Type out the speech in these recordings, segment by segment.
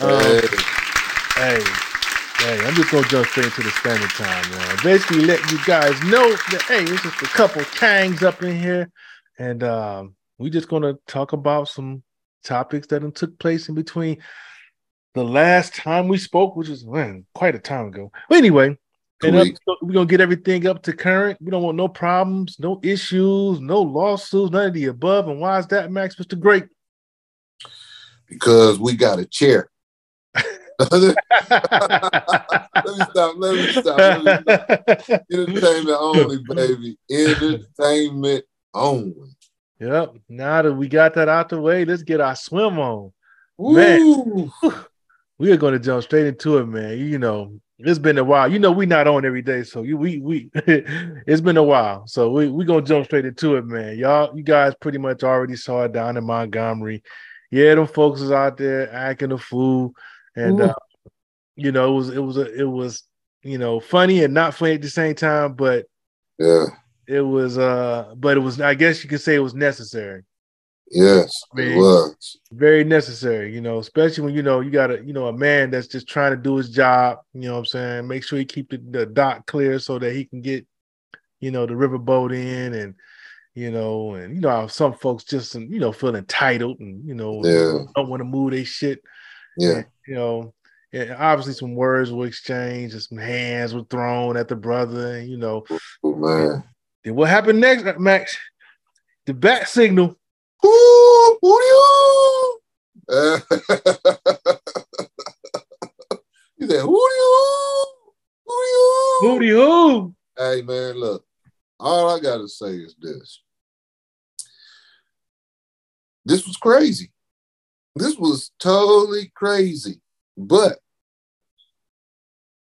Um, hey, hey, I'm just gonna jump straight into the standard time, man. Basically, let you guys know that hey, it's just a couple kangs up in here, and um, we just gonna talk about some topics that took place in between the last time we spoke, which was man, quite a time ago. But anyway, and up, we're gonna get everything up to current. We don't want no problems, no issues, no lawsuits, none of the above. And why is that, Max, Mr. Great? Because we got a chair. Let me stop. Let me stop. Let me stop. Entertainment only, baby. Entertainment only. Yep. Now that we got that out the way, let's get our swim on. Ooh. Man, we are going to jump straight into it, man. You know, it's been a while. You know, we not on every day, so you we we it's been a while. So we we gonna jump straight into it, man. Y'all, you guys pretty much already saw it down in Montgomery. Yeah, them folks is out there acting a fool, and uh, you know, it was it was a, it was you know funny and not funny at the same time, but yeah, it was uh, but it was I guess you could say it was necessary. Yes, I mean, it was very necessary, you know, especially when you know you got a you know a man that's just trying to do his job. You know what I'm saying? Make sure he keep the, the dock clear so that he can get, you know, the riverboat in and you know, and you know some folks just you know feel entitled and you know yeah. don't want to move their shit. Yeah, you know, and obviously some words were exchanged and some hands were thrown at the brother. And, you know, oh, man. Then what happened next, Max? The bat signal Who? Who you? Uh, he said, Who you? Who you? Who you? Hey man, look. All I gotta say is this. This was crazy. This was totally crazy. But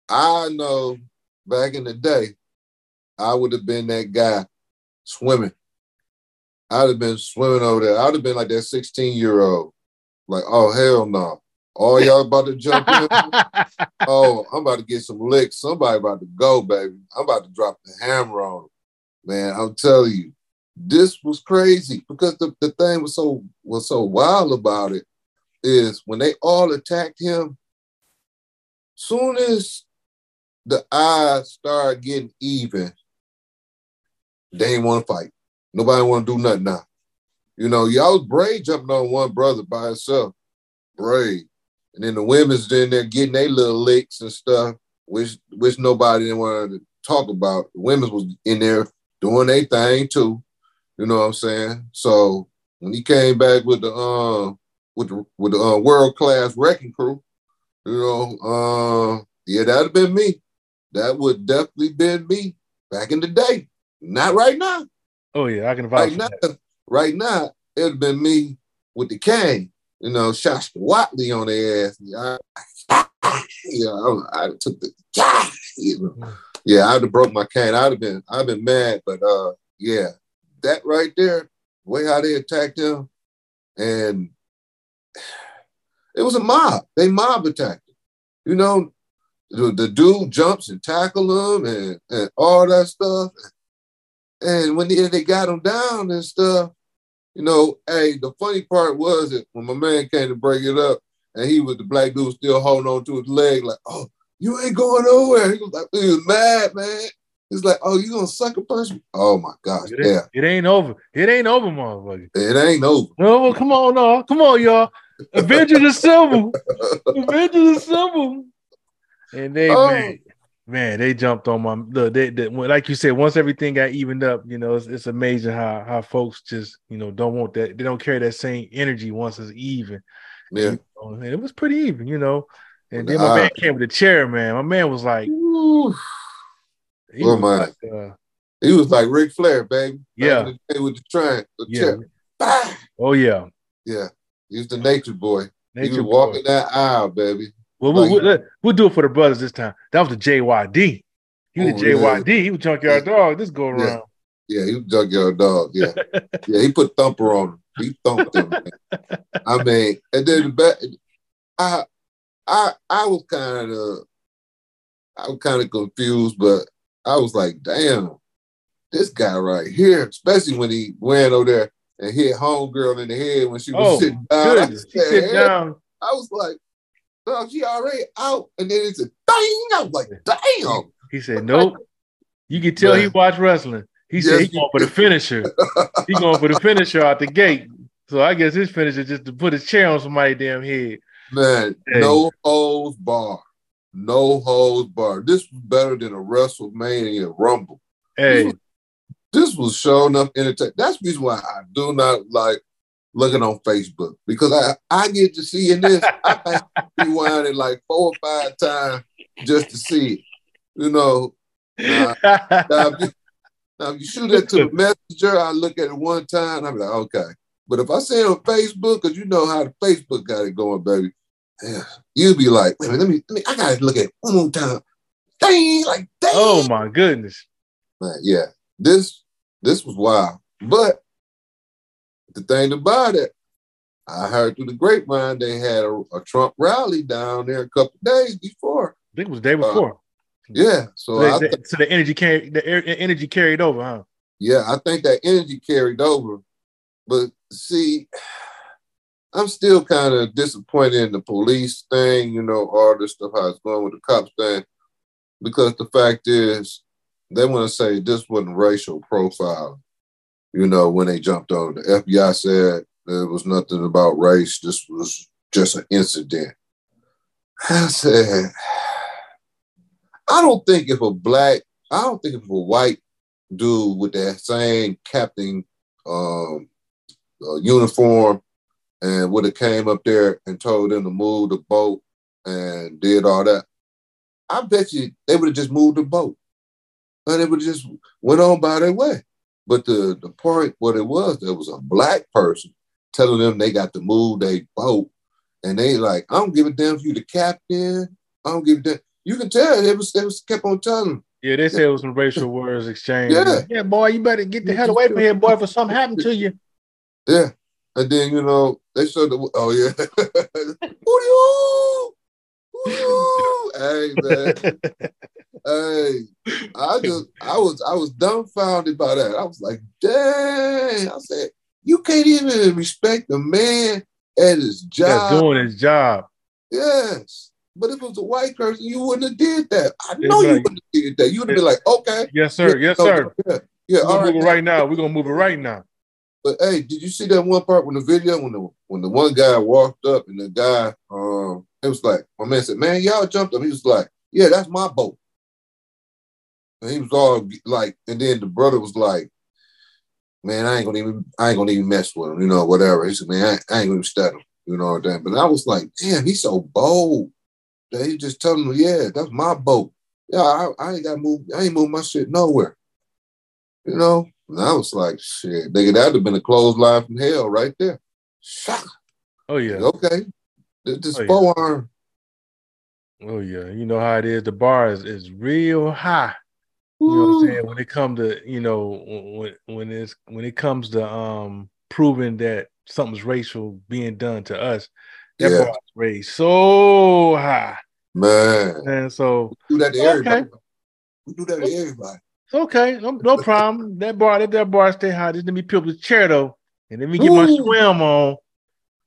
I know back in the day, I would have been that guy swimming I'd have been swimming over there. I'd have been like that 16 year old. Like, oh, hell no. All y'all about to jump in? oh, I'm about to get some licks. Somebody about to go, baby. I'm about to drop the hammer on them. Man, I'm telling you, this was crazy because the, the thing was so was so wild about it is when they all attacked him, soon as the eyes started getting even, they didn't want to fight. Nobody want to do nothing now. You know, y'all was brave jumping on one brother by himself. Brave. And then the women's in there getting their little licks and stuff, which which nobody didn't want to talk about. The women's was in there doing their thing too. You know what I'm saying? So when he came back with the uh with the with the uh, world class wrecking crew, you know, uh yeah, that'd have been me. That would definitely been me back in the day. Not right now. Oh yeah, I can vouch right now. That. Right now, it'd been me with the cane. You know, Shasta Watley on their ass. I, yeah, I, I, took the you know. Yeah, I'd have broke my cane. I'd have been, I'd been mad, but uh, yeah, that right there, the way how they attacked him, and it was a mob. They mob attacked him. You know, the, the dude jumps and tackle him and, and all that stuff. And when they, they got him down and stuff, you know, hey, the funny part was that when my man came to break it up, and he was the black dude still holding on to his leg, like, oh, you ain't going nowhere. He was like, he was mad, man. He's like, oh, you gonna suck a person? Oh my gosh, it yeah. It ain't over. It ain't over, motherfucker. It ain't over. No, well, come on, no, come on, y'all. Avengers Assemble. Avengers Assemble. And they oh. man, man, they jumped on my look. They, they, like you said, once everything got evened up, you know, it's, it's, amazing how how folks just you know don't want that. They don't carry that same energy once it's even. Yeah, you know, and it was pretty even, you know. And then my uh, man came with a chair, man. My man was like, he oh my, like, uh, he was like Ric Flair, baby. Yeah, the with the train, the yeah. Bah! Oh yeah, yeah. He was the nature boy. Nature he was walking boy. that aisle, baby. Well, we'll, we'll, we'll, do it for the brothers this time. That was the JYD. He was oh, JYD. Yeah. He was junkyard yeah. dog. This go around. Yeah. yeah, he was junkyard dog. Yeah, yeah. He put thumper on him. He thumped him. I mean, and then the I, I, I was kind of, I was kind of confused, but I was like, damn, this guy right here, especially when he went over there and hit homegirl in the head when she was oh, sitting down. She sit down. I was like, dog, she already out. And then it's a ding. I was like, damn. He said, Nope. You can tell he watched wrestling. He Yes, said he he going for the finisher. he going for the finisher out the gate. So I guess his finisher just to put his chair on somebody's damn head. Man, Hey. no holds bar. No holds barred. This was better than a WrestleMania Rumble. Hey, This was showing up entertaining. That's the reason why I do not like looking on Facebook because I, I get to see in this. I rewind it like four or five times just to see it. You know, now, now, if you, now if you shoot it to the messenger, I look at it one time, I'm like, okay. But if I say it on Facebook, because you know how the Facebook got it going, baby, yeah, you'd be like, wait a minute, let me, let me I gotta look at it one more time. Dang, like dang. oh my goodness. Man, yeah, this this was wild. But the thing about it, I heard through the grapevine they had a, a Trump rally down there a couple days before. I think it was the day before. Uh, yeah, so so, they- th- so the energy carried the air- energy carried over, huh? yeah, I think that energy carried over. But see, I'm still kind of disappointed in the police thing, you know, all this stuff, how it's going with the cops thing, because the fact is, they want to say this wasn't racial profiling, you know, when they jumped on. The FBI said there was nothing about race, this was just an incident. I said, I don't think if a black, I don't think if a white dude with that same captain um, uh, uniform and would have came up there and told them to move the boat and did all that, I bet you they would have just moved the boat and they would have just went on by their way. But the the point, what it was, there was a black person telling them they got to move their boat, and they like, I don't give a damn if you the captain. I don't give a damn. You can tell it was they was kept on telling them. Yeah, they said it was some racial words exchanged. Yeah. yeah, boy, you better get the hell away from here, boy, for something happened to you. Yeah. And then, you know, they showed the, oh, yeah. Hoo-dee-oo! Hoo-dee-oo! hey, man. Hey, I just, I was, I was dumbfounded by that. I was like, dang. I said, you can't even respect a man at his That's job. doing his job. Yes. But if it was a white person, you wouldn't have did that. I It's know you like- wouldn't have did that. You would have been like, okay. Yes, sir. Yes, no, sir. Yeah, yeah We're all right. right now. We're gonna move it right now. But hey, did you see that one part when the video when the when the one guy walked up and the guy um it was like my man said, Man, y'all jumped him. He was like, Yeah, that's my boat. And he was all like, and then the brother was like, Man, I ain't gonna even I ain't gonna even mess with him, you know, whatever. He said, Man, I, ain't- I ain't gonna even him, you know what I'm But I was like, damn, he's so bold. That he just telling him, Yeah, that's my boat. Yeah, I, I ain't gotta move, I ain't move my shit nowhere. You know? And I was like, shit, nigga, that'd have been a clothesline from hell right there. Shock. Oh yeah. Okay. This, Oh, yeah. Oh yeah. You know how it is. The bar is, is real high. You know what I'm saying? When it comes to, you know, when when it's when it comes to um proving that something's racial being done to us, that Yeah. bar is raised so high. Man. And so We do that to Okay. everybody. We do that to everybody. Okay, no, no problem. That bar, let that bar stay hot. Just let me up the chair though, and let me get my Ooh. swim on.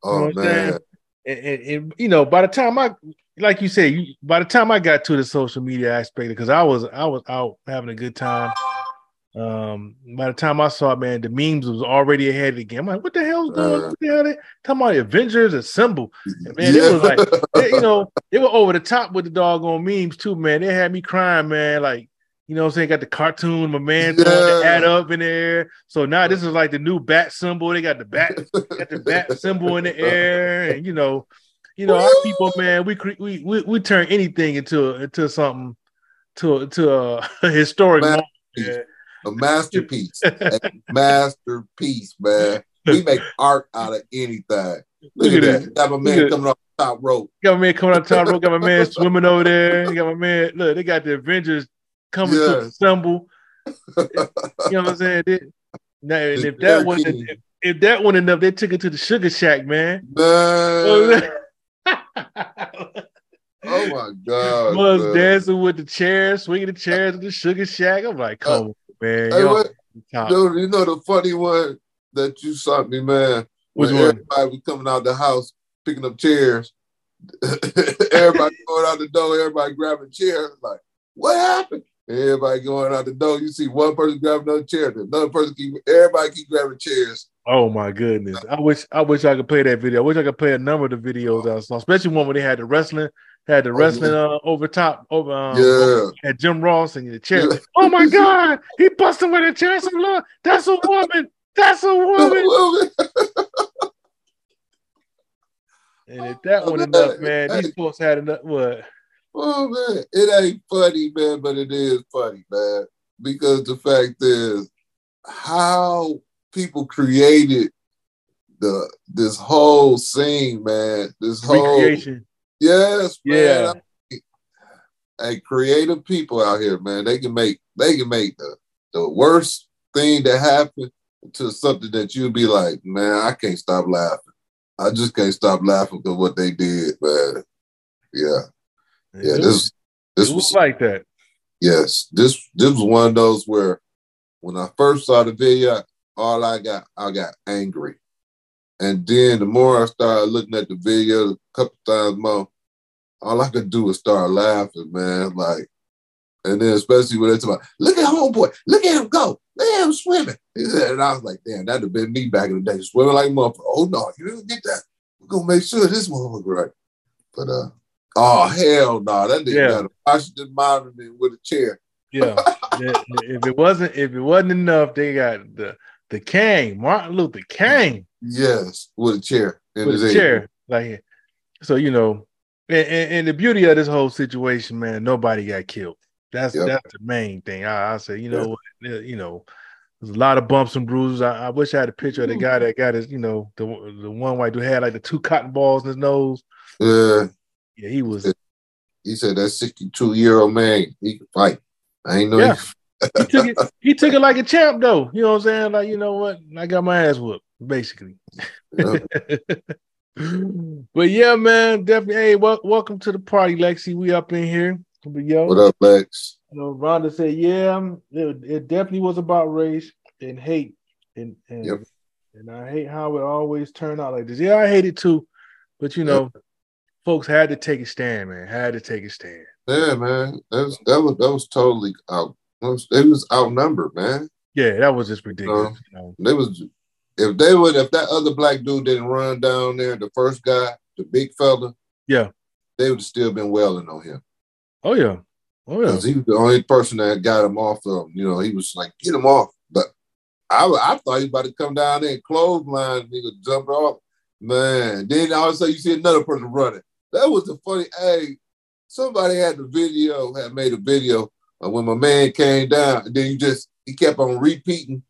Oh what I'm man. and, and, and, you know, by the time I, like you said, you, by the time I got to the social media aspect, because I was I was out having a good time. Um, by the time I saw it, man, the memes was already ahead again. I'm like, what the hell's going? Uh. what the hell? They talking about Avengers Assemble? And, man, it was like, they- you know, they were over the top with the doggone memes too, man. They had me crying, man. Like, you know, what I'm saying, got the cartoon, my man, the Yeah. add up in there. So now this is like the new bat symbol. They got the bat got the bat symbol in the air, and you know, you know, our people, man, we we we, we turn anything into into something to to a, historic Man. moment. a masterpiece. a masterpiece, man. We make art out of anything. Look, at that. Got my man Look coming off top rope. Got my man coming up top rope. Got my man swimming over there. Got my man. Look, they got the Avengers coming to Yes. assemble. You know what I'm saying? They- now, and if that wasn't if, if that wasn't enough, they took it to the Sugar Shack, man. Man. Oh my God. was man. dancing with the chairs, swinging the chairs at the Sugar Shack. I'm like, uh, come on, man. Hey, what- Dude, you know the funny one that you sent me, man. Which when one? everybody was coming out the house picking up chairs. everybody going out the door, everybody grabbing chairs. Like, what happened? Everybody going out the door. You see one person grab another chair, another person keep everybody keep grabbing chairs. Oh my goodness! I wish I wish I could play that video. I wish I could play a number of the videos I saw, especially one where they had the wrestling, had the oh, wrestling uh, over top over um, yeah. had Jim Ross and the chair. Yeah. Oh my God! He busted with a chair. Some love. That's a woman. That's a woman. and if that wasn't enough, man, these folks had enough. What? Oh man, it ain't funny, man, but it is funny, man. Because the fact is, how people created the this whole scene, man. This whole Recreation. yes, yeah. man. Hey, creative people out here, man. They can make they can make the the worst thing that happened to something that you'd be like, man, I can't stop laughing. I just can't stop laughing because what they did, man. Yeah. Yeah, this this was, was like that. Yes, this this was one of those where when I first saw the video, all I got I got angry, and then the more I started looking at the video a couple times more, all I could do was start laughing, man. Like, and then especially when they talk about, look at homeboy, look at him go, look at him swimming. And I was like, damn, that'd have been me back in the day, swimming like motherfucker. Oh no, you didn't get that. We're gonna make sure this motherfucker right. But uh Oh hell no! That nigga yeah. got a Washington monument with a chair. yeah. if it wasn't if it wasn't enough, they got the the King, Martin Luther King. Yes, with a chair. with a chair. Like so, you know, and, and, and, the beauty of this whole situation, man, nobody got killed. That's yep. that's the main thing. I, I say, you know, you know, there's a lot of bumps and bruises. I, I, wish I had a picture of the guy that got his, you know, the the one white dude had like the two cotton balls in his nose. Yeah. Yeah, he was. He said that 62 year old man, he can fight. I ain't know. Yeah. He, he took it. He took it like a champ, though. You know what I'm saying? Like, you know what? I got my ass whooped, basically. Yeah. but yeah, man, definitely. Hey, well, welcome to the party, Lexi. We up in here. Yo, what up, Lex? You know, Rhonda said, "Yeah, it, it definitely was about race and hate, and and, yep. and I hate how it always turned out like this. Yeah, I hate it too, but you know, folks had to take a stand, man. Had to take a stand. Yeah, man. That was that was that was totally out. It was, it was outnumbered, man. Yeah, that was just ridiculous. you know? They was if they would if that other black dude didn't run down there, the first guy, the big fella, yeah, they would have still been welling on him. Oh yeah, oh yeah. Because He was the only person that got him off of him. You know, he was like, get him off. But I, I thought he was about to come down there and clothesline, nigga, jump off. Man, then all of a sudden you see another person running. That was the funny. Hey, somebody had the video, had made a video of when my man came down, and then he just he kept on repeating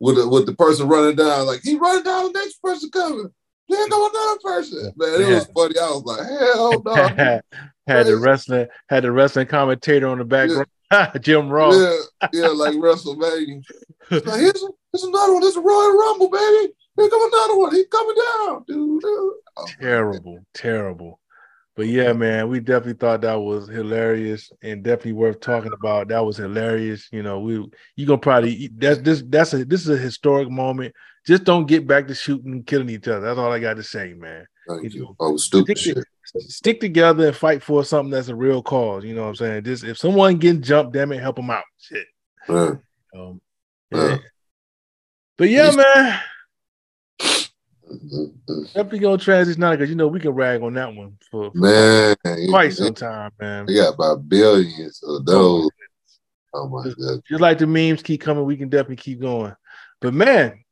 with the, with the person running down, like he running down, the next person coming. There go another person. Man, it yeah. was funny. I was like, hell no. had the wrestling, had the wrestling commentator on the background. Yeah. Jim Ross. Yeah, yeah, like WrestleMania. like, here's, here's another one. This is Royal Rumble, baby. Here come another one. He's coming down, dude. Oh, terrible, man. terrible. But yeah, man, we definitely thought that was hilarious and definitely worth talking about. That was hilarious. You know, we you gonna probably that's this that's a this is a historic moment. Just don't get back to shooting and killing each other. That's all I got to say, man. Thank you. Oh, stupid stick, shit. Stick together and fight for something that's a real cause. You know what I'm saying? Just if someone getting jumped, damn it, help them out. Shit. Yeah. Um, yeah. But yeah, man. Definitely gonna transition now because you know we can rag on that one for, for man quite some time, man. We got about billions of those. Oh my just, god! Just like the memes keep coming, we can definitely keep going. But man,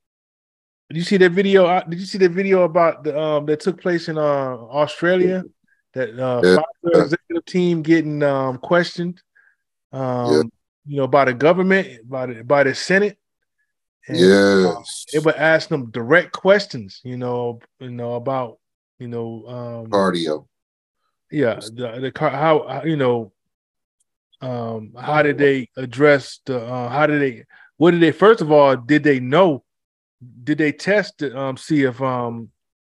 did you see that video? Did you see that video about the um that took place in uh Australia? That uh yeah. executive team getting um questioned, um yeah. you know, by the government, by the by the Senate and, yes. Um, they would ask them direct questions, you know, you know about you know um, cardio. Yeah, the the car how you know um how did they address the uh, how did they what did they first of all did they know did they test to um see if um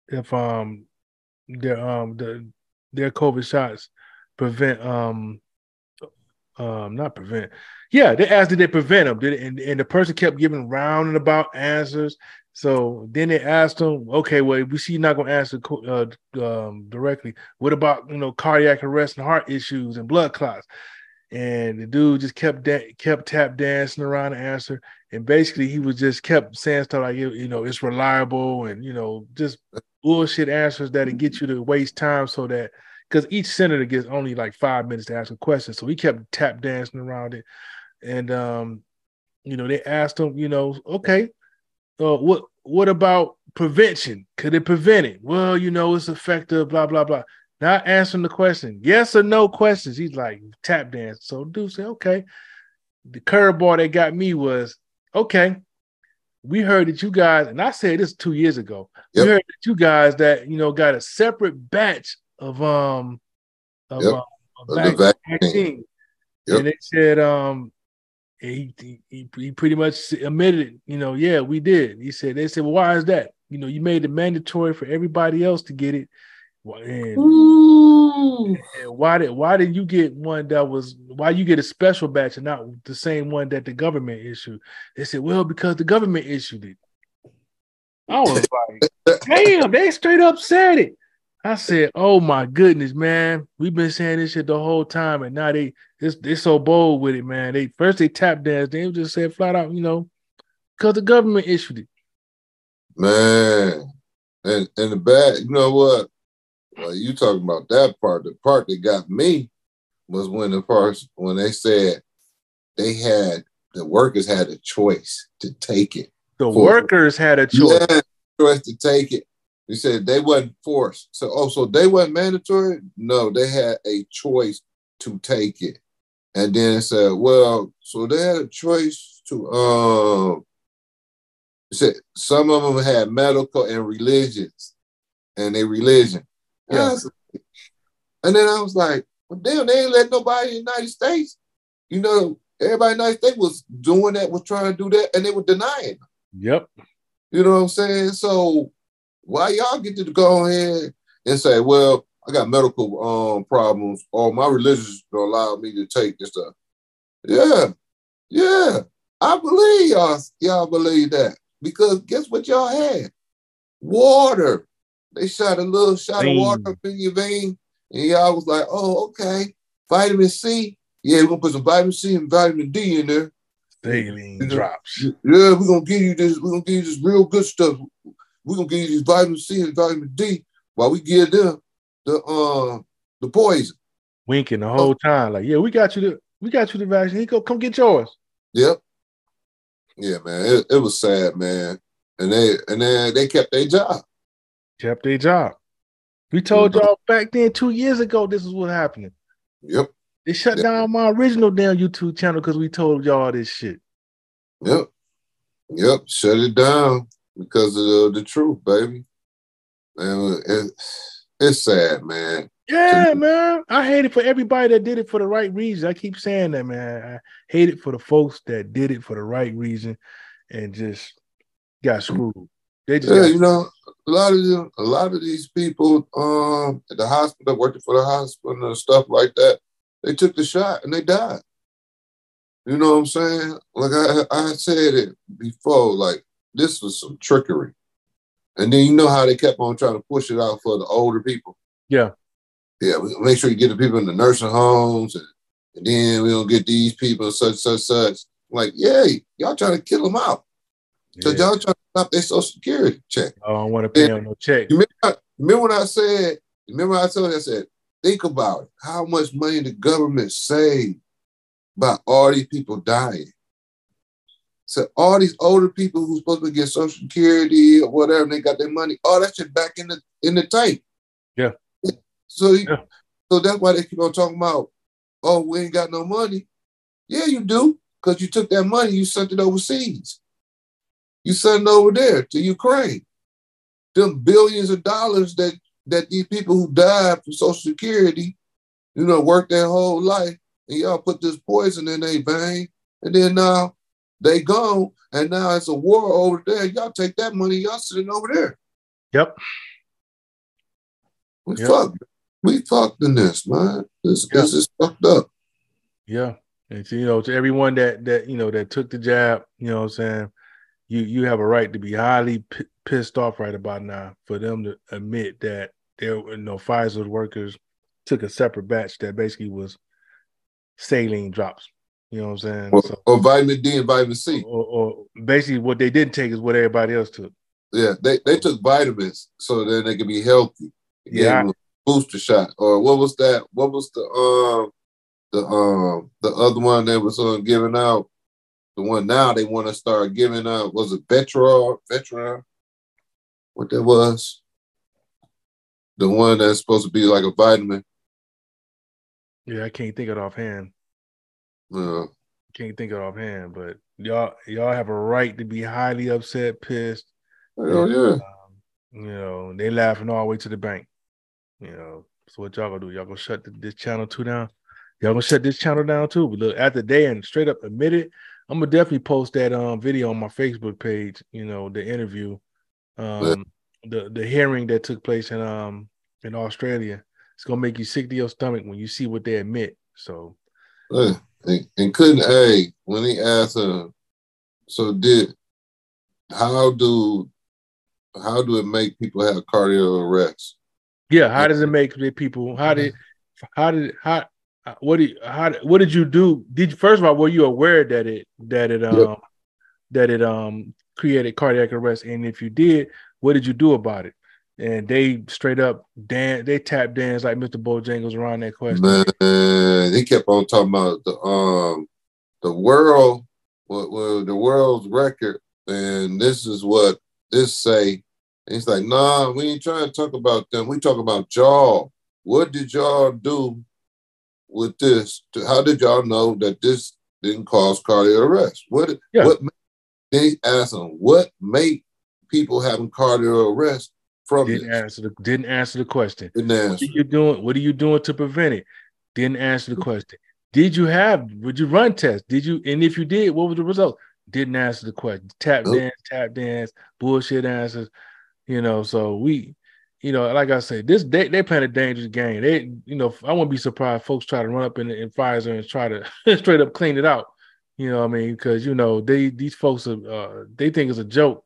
if um their um the their covid shots prevent um um not prevent yeah they asked did they prevent them did it, and, and the person kept giving round and about answers So then they asked him, okay, well, we see you're not going to answer uh, um, directly. What about you know cardiac arrest and heart issues and blood clots? And the dude just kept da- kept tap dancing around the answer, and basically he was just kept saying stuff like you know it's reliable and you know just bullshit answers that it get you to waste time so that because each senator gets only like five minutes to ask a question, so he kept tap dancing around it, and um, you know they asked him, you know, okay, uh, what what about prevention? Could it prevent it? Well, you know, it's effective, blah, blah, blah. Not answering the question. Yes or no questions. He's like tap dance. So dude said, okay. The curveball that got me was, okay, we heard that you guys, and I said this two years ago, yep. we heard that you guys that you know got a separate batch of um of, yep. um, vaccine. Yep. And they said um he, he he pretty much admitted, you know, yeah, we did. He said they said, well, why is that? You know, you made it mandatory for everybody else to get it. And, and why did why did you get one that was why you get a special batch and not the same one that the government issued? They said, well, because the government issued it. I was like, damn, they straight up said it. I said, "Oh my goodness, man! We've been saying this shit the whole time, and now they it's they so bold with it, man. They first they tap dance, they just said flat out, you know, because the government issued it. Man, and and the bad, you know what? Well, you talking about that part? The part that got me was when the first when they said they had the workers had a choice to take it. The workers had a choice. Yeah, choice to take it he said they wasn't forced. So, oh, so they wasn't mandatory? No, they had a choice to take it. And then said, well, so they had a choice to um said some of them had medical and religions and they religion. Yeah. And, and then I was like, well, damn, they ain't let nobody in the United States. You know, everybody in the United States was doing that, was trying to do that, and they were denying. Yep. You know what I'm saying? So why y'all get to go ahead and say, well, I got medical um, problems or my religion don't allow me to take this stuff? Yeah, yeah. I believe y'all, y'all believe that. Because guess what y'all had? Water. They shot a little shot vein. of water up in your vein, and y'all was like, oh, okay. Vitamin C. Yeah, we're gonna put some vitamin C and vitamin D in there. Saline drops. Yeah, we're gonna give you this, we're gonna give you this real good stuff we're gonna give you these vitamin C and vitamin D while we give them the uh the poison. Winking the whole time, like, yeah, we got you the we got you the vaccine. He go, come get yours. Yep. Yeah, man. It, it was sad, man. And they and then they kept their job. Kept their job. We told mm-hmm. y'all back then two years ago this is what happening. Yep. They shut yep. down my original damn YouTube channel because we told y'all this shit. Yep. Yep. Shut it down because of the, the truth, baby. And it, it's sad, man. Yeah, man. I hate it for everybody that did it for the right reason. I keep saying that, man. I hate it for the folks that did it for the right reason and just got screwed. They just yeah, you know, a lot of them, a lot of these people um at the hospital working for the hospital and stuff like that, they took the shot and they died. You know what I'm saying? Like I, I said it before, like this was some trickery. And then you know how they kept on trying to push it out for the older people. Yeah. Yeah, make sure you get the people in the nursing homes and, and then we don't get these people such, such, such. Like, yeah, y'all trying to kill them out. So yeah. y'all trying to stop their social security check. Oh, I don't want to pay them no check. You remember, remember when I said, remember I told you, I said, think about it. How much money the government saved by all these people dying. So all these older people who's supposed to get Social Security or whatever, and they got their money, all that shit back in the in the tank. Yeah. So yeah. so that's why they keep on talking about, oh, we ain't got no money. Yeah, you do, because you took that money, you sent it overseas. You sent it over there to Ukraine. Them billions of dollars that that these people who died from Social Security, you know, worked their whole life, and y'all put this poison in their vein, and then now they gone, and now it's a war over there. Y'all take that money, y'all sitting over there. Yep. We yep. fucked. We fucked in this, man. This yep. this is fucked up. Yeah. And to, you know, to everyone that that you know that took the jab, you know what I'm saying? you you have a right to be highly p- pissed off right about now for them to admit that there were no Pfizer workers took a separate batch that basically was saline drops. You know what I'm saying? Or, So- or vitamin D and vitamin C. or, or basically what they didn't take is what everybody else took. Yeah, they, they took vitamins so then they could be healthy. Yeah. booster shot. Or what was that? What was the um the um the other one that was uh, giving out? The one now they want to start giving out was it Veteran Veteran? What that was? The one that's supposed to be like a vitamin. Yeah, I can't think of it offhand. Uh, Can't think of it offhand, but y'all y'all have a right to be highly upset, pissed. hell yeah. Um, you know, they laughing all the way to the bank. You know, so what y'all gonna do? Y'all gonna shut the, this channel too down? Y'all gonna shut this channel down too? But look, after day and straight up admit it, I'm gonna definitely post that um video on my Facebook page. You know, the interview, um, the the hearing that took place in um in Australia. It's gonna make you sick to your stomach when you see what they admit. So Yeah. And, and couldn't a when he asked her, so did how do how do it make people have cardio arrest? Yeah, how does it make the people? How did, how did, how, what did, how, what did you do? Did you, first of all, were you aware that it, that it, um, Yep. that it, um, created cardiac arrest? And if you did, what did you do about it? And they straight up dance, they tap dance like Mr. Bojangles around that question. Man, he kept on talking about the um the world, well the world's record, and this is what this say. And he's like, nah, we ain't trying to talk about them. We talk about y'all. What did y'all do with this? How did y'all know that this didn't cause cardiac arrest? What Yeah. what then he asked him, what made people having cardiac arrest from Didn't this? answer the, didn't answer the question. Didn't What are you doing? What are you doing to prevent it? Didn't answer the question. Did you have? Would you run tests? Did you? And if you did, what was the result? Didn't answer the question. Tap Nope. dance, tap dance, bullshit answers. You know, so we, you know, like I said, this they they playing a dangerous game. They, you know, I wouldn't be surprised if folks try to run up in, in Pfizer and try to straight up clean it out. You know, what I mean, because you know they these folks are uh, they think it's a joke.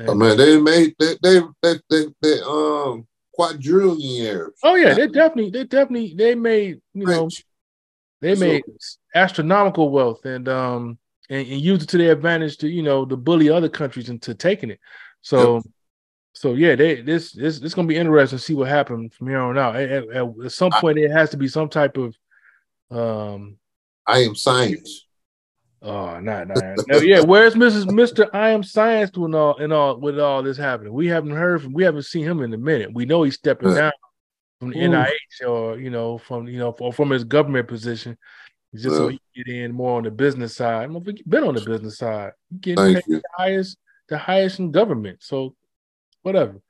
And- Oh man, they made they they they they, they um quadrillionaires. oh yeah, they definitely they definitely they made you know Rich. They So- made astronomical wealth and um and, and used it to their advantage to you know to bully other countries into taking it. So so yeah, they this this it's gonna be interesting to see what happens from here on out. At, at- at- at some point, it has to be some type of um I am science. Oh not no, yeah. Where's Mrs. Mister I am science doing all and all with all this happening? We haven't heard from we haven't seen him in a minute. We know he's stepping hmm. down from the hmm. Ooh. NIH or you know from you know or from his government position just so Yeah. he can get in more on the business side. I don't been on the business side. He getting paid you. the highest, the highest in government. So whatever.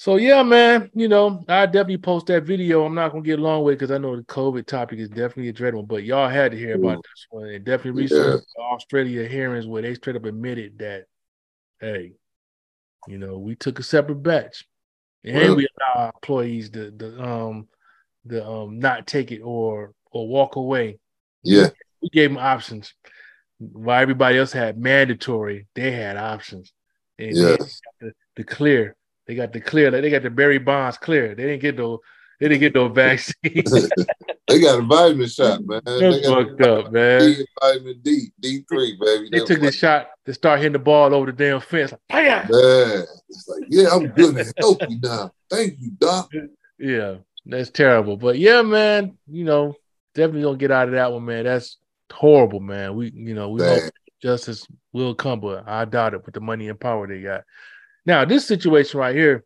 So yeah, man, you know, I definitely post that video. I'm not gonna get long with because I know the COVID topic is definitely a dread one, but y'all had to hear about Ooh. this one and definitely research the Australia hearings where they straight up admitted that, hey, you know, we took a separate batch and Well- we allow our employees to the um the um not take it or or walk away. Yeah, We gave them options. While everybody else had mandatory, they had options. And they Yeah. the, the clear. They got the clear. They got the Barry Bonds clear. They didn't get no. They didn't get no vaccine. they got a vitamin shot, man. That's They fucked up, man. D, vitamin D, D three, baby. They That took the shot to start hitting the ball over the damn fence. Like, "Bam!" man, it's like, yeah, I'm good and healthy now. Thank you, doc. Yeah, that's terrible. But yeah, man, you know, definitely gonna get out of that one, man. That's horrible, man. We, you know, we hope justice will come, but I doubt it with the money and power they got. Now, this situation right here,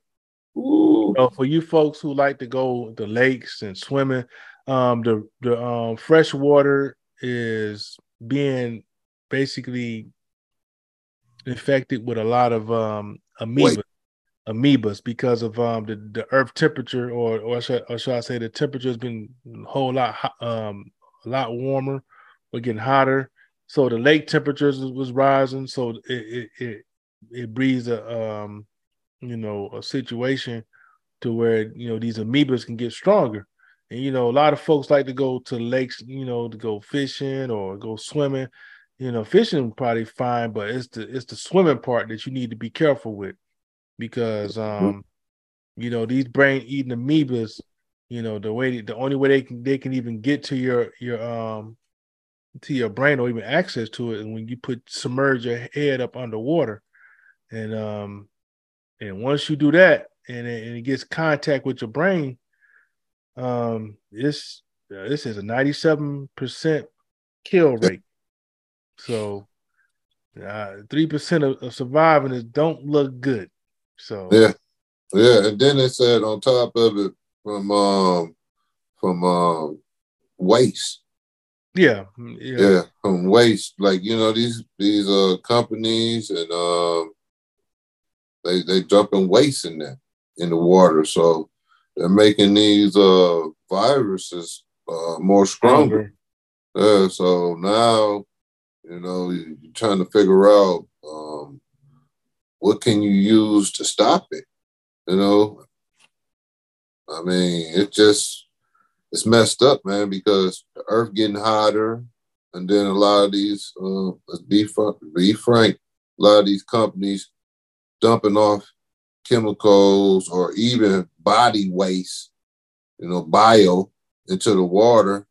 Ooh, you know, for you folks who like to go to lakes and swimming, um, the the um, fresh water is being basically infected with a lot of um, amoeba, amoebas because of um, the, the earth temperature, or or should, or should I say the temperature has been a whole lot um, a lot warmer. We're getting hotter, so the lake temperatures was- was rising. So it it it, it breeds a um, you know a situation to where you know these amoebas can get stronger. And you know, a lot of folks like to go to lakes, you know, to go fishing or go swimming. You know, fishing probably fine, but it's the it's the swimming part that you need to be careful with because Mm-hmm. um, you know, these brain eating amoebas, you know, the way the only way they can they can even get to your your um to your brain or even access to it and when you put submerge your head up underwater and um and once you do that and it, and it gets contact with your brain um this uh, this is a 97% kill rate so uh, 3% of, of surviving is don't look good so Yeah. Yeah. And then they said on top of it from um from um waste. yeah yeah, Yeah, from waste. Like, you know, these these uh companies and um they they dumping waste in there in the water. So they're making these uh viruses uh more stronger. Yeah, so now, you know, you- you're trying to figure out um, what can you use to stop it. You know, I mean, it just it's messed up, man, because the earth getting hotter, and then a lot of these, uh, let's be frank, be frank, a lot of these companies dumping off chemicals or even body waste, you know, bio into the water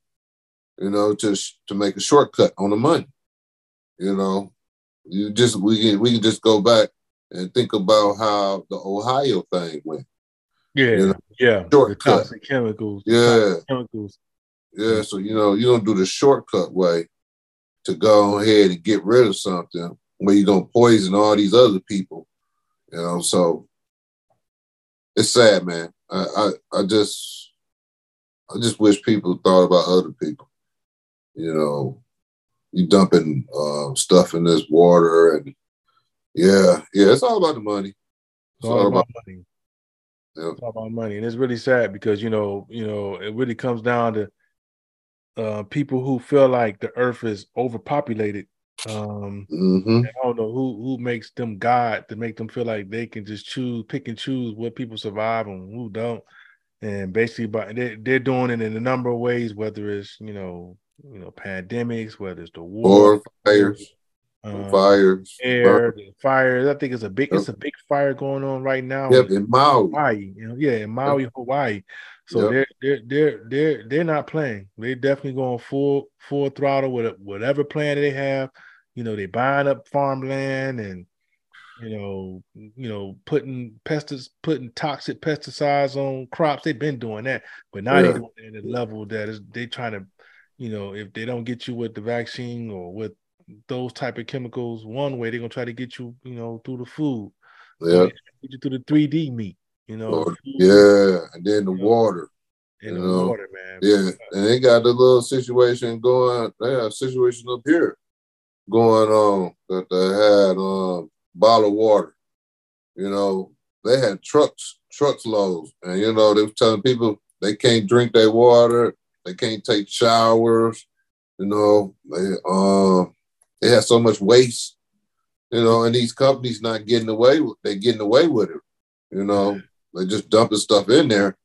you know, to to make a shortcut on the money. You know, you just we can we can just go back and think about how the Ohio thing went. yeah You know, yeah shortcut. toxic chemicals Yeah. chemicals Yeah, so you know, you don't do the shortcut way to go ahead and get rid of something where you're gonna poison all these other people. You know, so it's sad, man. I I, I just I just wish people thought about other people. You know, you dumping uh, stuff in this water and yeah, yeah, it's all about the money. It's all about money. Yeah. It's all about money, and it's really sad because you know, you know, it really comes down to uh, people who feel like the Earth is overpopulated. Um, hmm I don't know who who makes them God to make them feel like they can just choose, pick and choose what people survive and who don't. And basically, by they they're doing it in a number of ways, whether it's you know, you know, pandemics, whether it's the war, Or fires, um, fires, air, fires. I think it's a big, it's a big fire going on right now. Yep, in Maui. Hawaii, you know, yeah, in Maui, Hawaii. So Yep. they're they're they're they're they're not playing. They're definitely going full full throttle with whatever plan they have. You know, they buying up farmland and you know, you know, putting pesticides, putting toxic pesticides on crops. They've been doing that, but now Yeah. they're doing at a level that is they trying to, you know, if they don't get you with the vaccine or with those type of chemicals one way, they're gonna try to get you, you know, through the food Yeah, get you through the 3D meat, you know. Yeah, and then the water. you the know, water, man. Yeah, and they got the little situation going. They have a situation up here going on that they had a um bottled water. You know, they had trucks, trucks loads, and you know they were telling people they can't drink their water, they can't take showers. You know, they um they had so much waste. You know, and these companies not getting away with they getting away with it. You know, they just dumping stuff in there.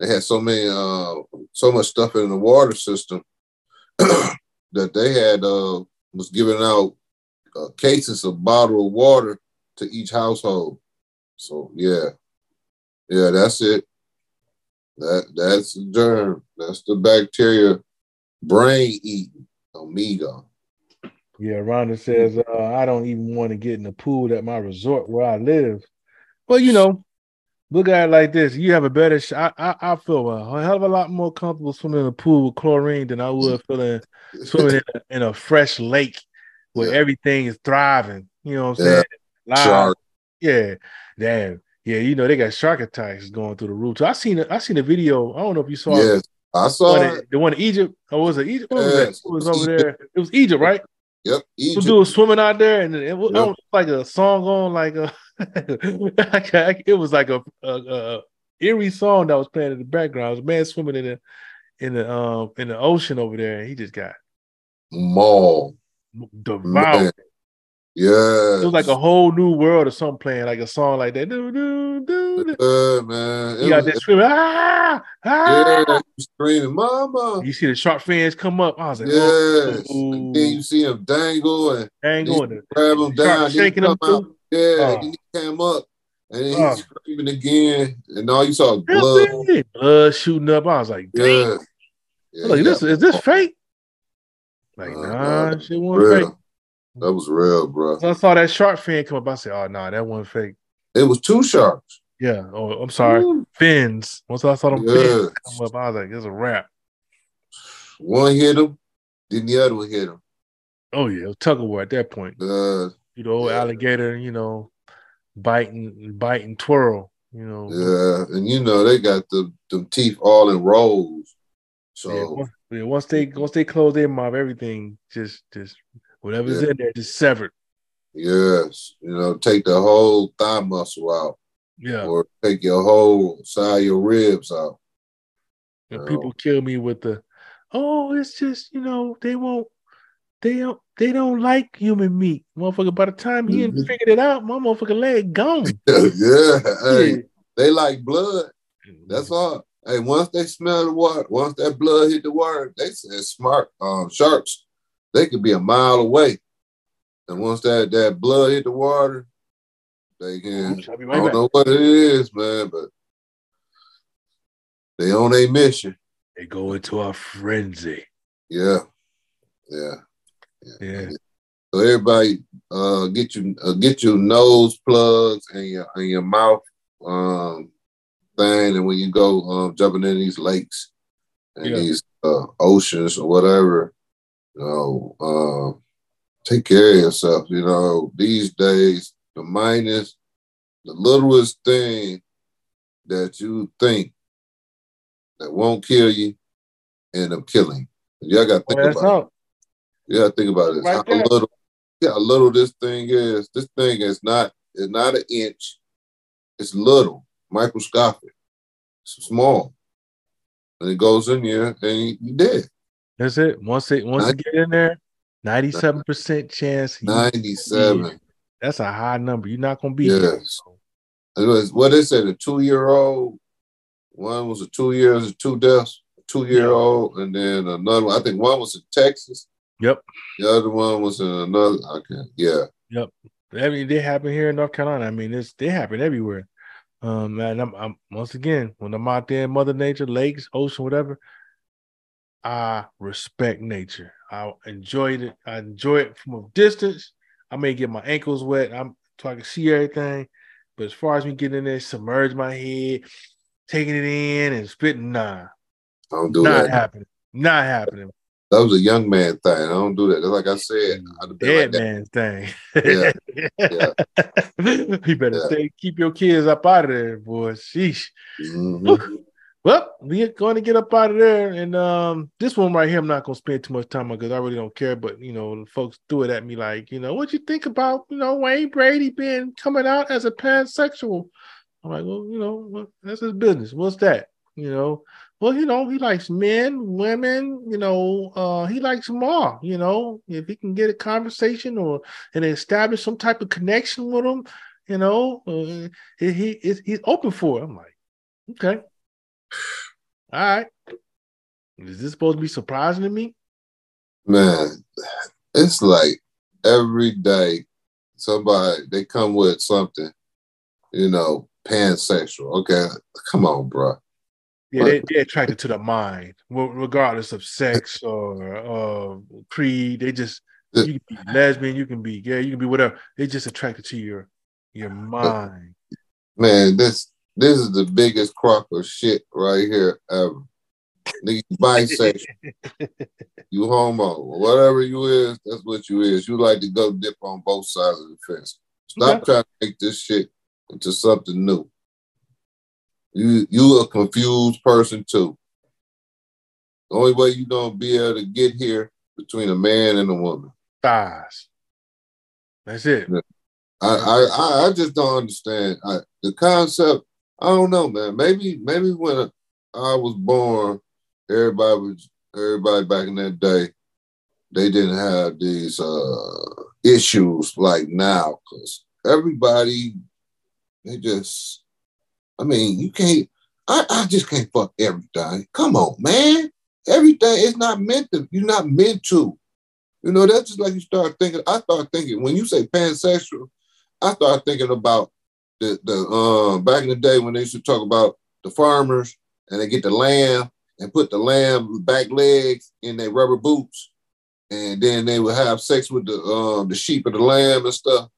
They had so many uh so much stuff in the water system that they had uh was giving out uh, cases of bottled water to each household. So yeah, yeah, that's it. That that's the germ. That's the bacteria brain eating amigo. Yeah, Rhonda says, uh, I don't even want to get in the pool at my resort where I live. Well, you know, look at it like this. You have a better shot. I, I, I feel a hell of a lot more comfortable swimming in a pool with chlorine than I would feeling swimming in a, in a fresh lake where Yeah. everything is thriving. You know what I'm Yeah. saying? Live. Shark. Yeah, damn. Yeah, you know they got shark attacks going through the roof. So I seen. I seen a video. I don't know if you saw it. Yes, I saw one, it. the one in Egypt. Or was it Egypt? What was that? Yes, It was it was over there. It was Egypt, right? Yep, Some Egypt. dude was swimming out there, and it was, Yep. like a song on, like a. it was like a, a, a eerie song that was playing in the background. It was a man swimming in the in the um in the ocean over there, and he just got Mall. Man. Yeah. It was like a whole new world or something playing, like a song like that. Do, do, do, Yeah, man. You got that screaming, ah, ah. Yeah, screaming, mama. You see the shark fans come up. I was like, yes. oh, And then you see him dangle and dangle and grab him down. shaking him out. Yeah, then he came up and then he's screaming again. And all you saw blood. blood. shooting up. I was like, damn. Yeah. yeah Look, this is this fake? Like, Uh, nah, uh, shit wasn't fake. That was real, bro. So I saw that shark fin come up. I said, oh no, that wasn't fake. It was two sharks. Yeah. Oh, I'm sorry. Ooh. Fins. Once I saw them fins come up, I was like, it's a wrap. One hit him, then the other one hit him. Oh yeah, tug of war at that point. Uh, You know, old Yeah. alligator, you know, biting, bite and twirl. You know, yeah, and you know they got the them teeth all in rolls. So Yeah, yeah, once they once they close their mouth, everything just just whatever's Yeah. in there just severed. yes, you know, take the whole thigh muscle out, Yeah. or take your whole side of your ribs out. And Oh. people kill me with the, oh, it's just you know they won't, they don't, they don't like human meat, motherfucker. By the time he Mhm. figured it out, my motherfucker leg gone. yeah, hey, they like blood. That's all. Hey, once they smell the water, once that blood hit the water, they said smart um, sharks. They could be a mile away, and once that that blood hit the water, they can. Oops, I'll be I right don't back. know what it is, man, but they on a mission. They go into a frenzy. Yeah, yeah. Yeah. So everybody, uh, get you uh, get your nose plugs and your and your mouth um thing, and when you go um jumping in these lakes and Yeah. these uh, oceans or whatever, you know, um, take care of yourself. You know, these days the minus the littlest thing that you think that won't kill you end up killing. Y'all got to think Well, about it. out. Yeah, think about this. Right how there. little, yeah, how little this thing is. This thing is not it's not an inch. It's little, microscopic. Small, and it goes in there, and you, dead. That's it. Once it once you Nin- get in there, ninety-seven percent chance. you- Ninety-seven. That's a high number. You're not gonna be here. Yes. It was what they said. A two-year-old. One was a two years, two deaths. A two-year-old, and then another. one. I think one was in Texas. Yep. The other one was in another. Okay, yeah. Yep. I mean, they happen here in North Carolina. I mean, it's they happen everywhere. Um, and I'm, I'm once again when I'm out there in Mother Nature, lakes, ocean, whatever. I respect nature. I enjoy it. I enjoy it from a distance. I may get my ankles wet. I'm so I can see everything. But as far as me getting in there, submerge my head, taking it in and spitting, nah, don't do not that. happening. Not happening. That was a young man thing. I don't do that. That's like I said. I'd like Dead that. man's thing. Yeah, yeah. you better Yeah. stay, keep your kids up out of there, boy. Sheesh. Mhm. Well, we're going to get up out of there. And um, this one right here, I'm not going to spend too much time on because I really don't care. But, you know, folks threw it at me like, you know, what you think about, you know, Wayne Brady being coming out as a pansexual? I'm like, well, you know, well, that's his business. What's that? You know, well, you know, he likes men, women, you know, uh, he likes them all, you know, if he can get a conversation or and establish some type of connection with them, you know, uh, he, he he's open for it. I'm like, okay. All right. Is this supposed to be surprising to me? Man, it's like every day somebody they come with something, you know, pansexual. Okay, come on, bro. Yeah, they, they're attracted to the mind, regardless of sex or uh, creed. They just you can be lesbian, you can be gay, you can be whatever. They just attracted to your your mind. Man, this this is the biggest crock of shit right here ever. Nigga, bisexual, you homo, whatever you is, that's what you is. You like to go dip on both sides of the fence. Stop trying to make this shit into something new. You you a confused person too. The only way you're gonna be able to get here between a man and a woman. Thighs. That's it. I I I- I just don't understand I, the concept. I don't know, man. Maybe maybe when I was born, everybody was everybody back in that day. They didn't have these uh, issues like now because everybody they just I mean, you can't. I, I just can't fuck everything. Come on, man. Everything is not meant to. You're not meant to. You know, that's just like you start thinking. I start thinking when you say pansexual, I start thinking about the the um back in the day when they used to talk about the farmers and they get the lamb and put the lamb back legs in their rubber boots, and then they would have sex with the um the sheep and the lamb and stuff.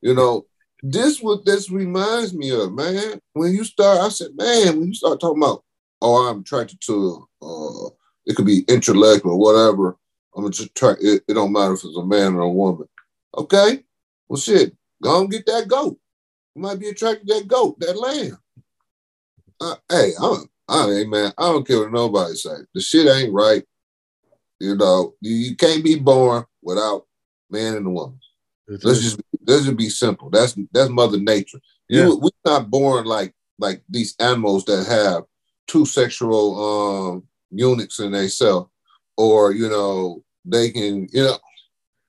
You know, this what this reminds me of, man. When you start, I said, man, when you start talking about, oh, I'm attracted to, uh, it could be intellect or whatever. I'm just try. It, it don't matter if it's a man or a woman. Okay, well, shit, go and get that goat. You might be attracted to that goat, that lamb. Uh, hey, I'm, I ain't man. I don't care what nobody say. The shit ain't right. You know, you, you can't be born without man and a let's just let's just be simple. That's that's Mother Nature. Yeah. You, we're not born like like these animals that have two sexual um, units in themselves, or you know they can you know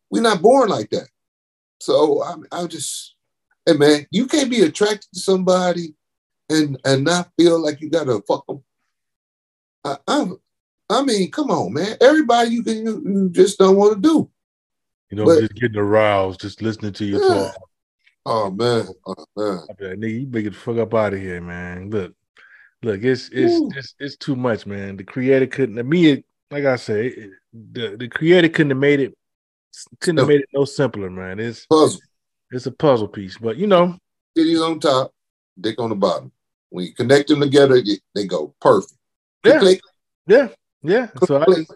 we're not born like that. So I I just hey man, you can't be attracted to somebody and and not feel like you gotta fuck them. I, I, I mean, come on, man. Everybody you can you, you just don't want to do. You know, but, just getting aroused, just listening to your yeah. talk. Oh man, oh man. nigga, you get the fuck up out of here, man. Look, look, it's it's it's, it's too much, man. The creator couldn't. To me, it, like I say, the the creator couldn't have made it. Couldn't have made it no simpler, man. It's puzzle. It's a puzzle piece, but you know, titties on top, dick on the bottom. When you connect them together, they go perfect. Yeah, click. yeah, yeah. So I just,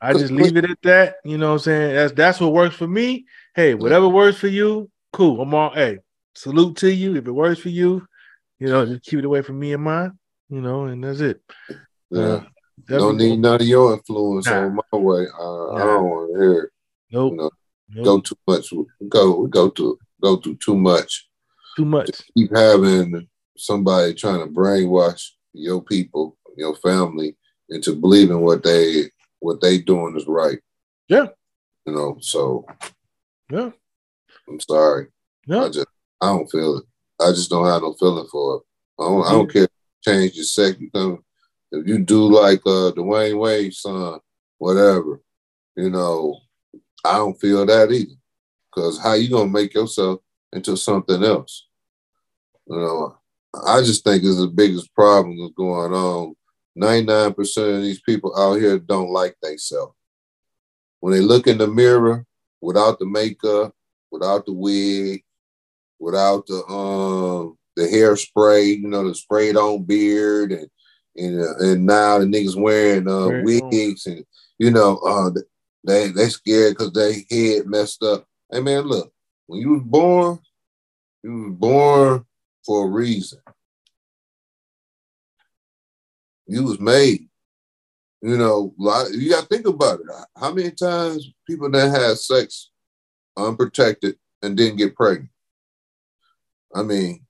I just leave it at that. You know what I'm saying? That's that's what works for me. Hey, whatever works for you, cool. I'm all hey, salute to you. If it works for you, you know, just keep it away from me and mine, you know, and that's it. Yeah. Uh, don't need none of your influence nah. on my way. Uh, nah. I don't want to hear it. Nope. You know, nope. Go too much. Go go to go through too much. Too much. To keep having somebody trying to brainwash your people, your family, into believing what they what they doing is right. Yeah. You know, so yeah. I'm sorry. Yeah. I just I don't feel it. I just don't have no feeling for it. I don't, I don't care. Change your sex. You come if you do like uh Dwyane Wade's son, whatever. You know, I don't feel that either. Cause how you gonna make yourself into something else? You know, I just think is the biggest problem that's going on. 99% of these people out here don't like themselves. When they look in the mirror without the makeup, without the wig, without the um the hairspray, you know, the sprayed on beard and and, uh, and now the niggas wearing uh, wigs and you know uh they they scared because they head messed up. Hey man, look, when you was born, you was born for a reason. You was made. You know, you got to think about it. How many times people that had sex unprotected and didn't get pregnant? I mean,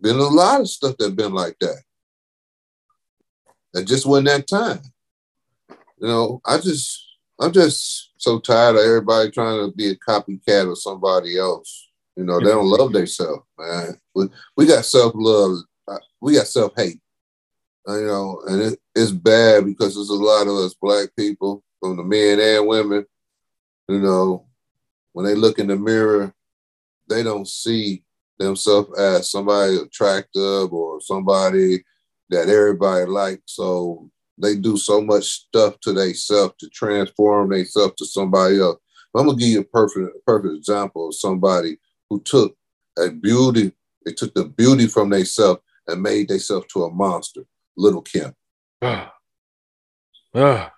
been a lot of stuff that been like that. That just wasn't that time. You know, I just, I'm just so tired of everybody trying to be a copycat of somebody else. You know, they don't love themselves, man. We, we got self love. We got self hate. You know, and it, it's bad because there's a lot of us black people, from the men and women. You know, when they look in the mirror, they don't see themselves as somebody attractive or somebody that everybody likes. So they do so much stuff to themselves to transform themselves to somebody else. I'm gonna give you a perfect perfect example of somebody who took a beauty, they took the beauty from themselves and made themselves to a monster. Little Kim. Ah. Ah.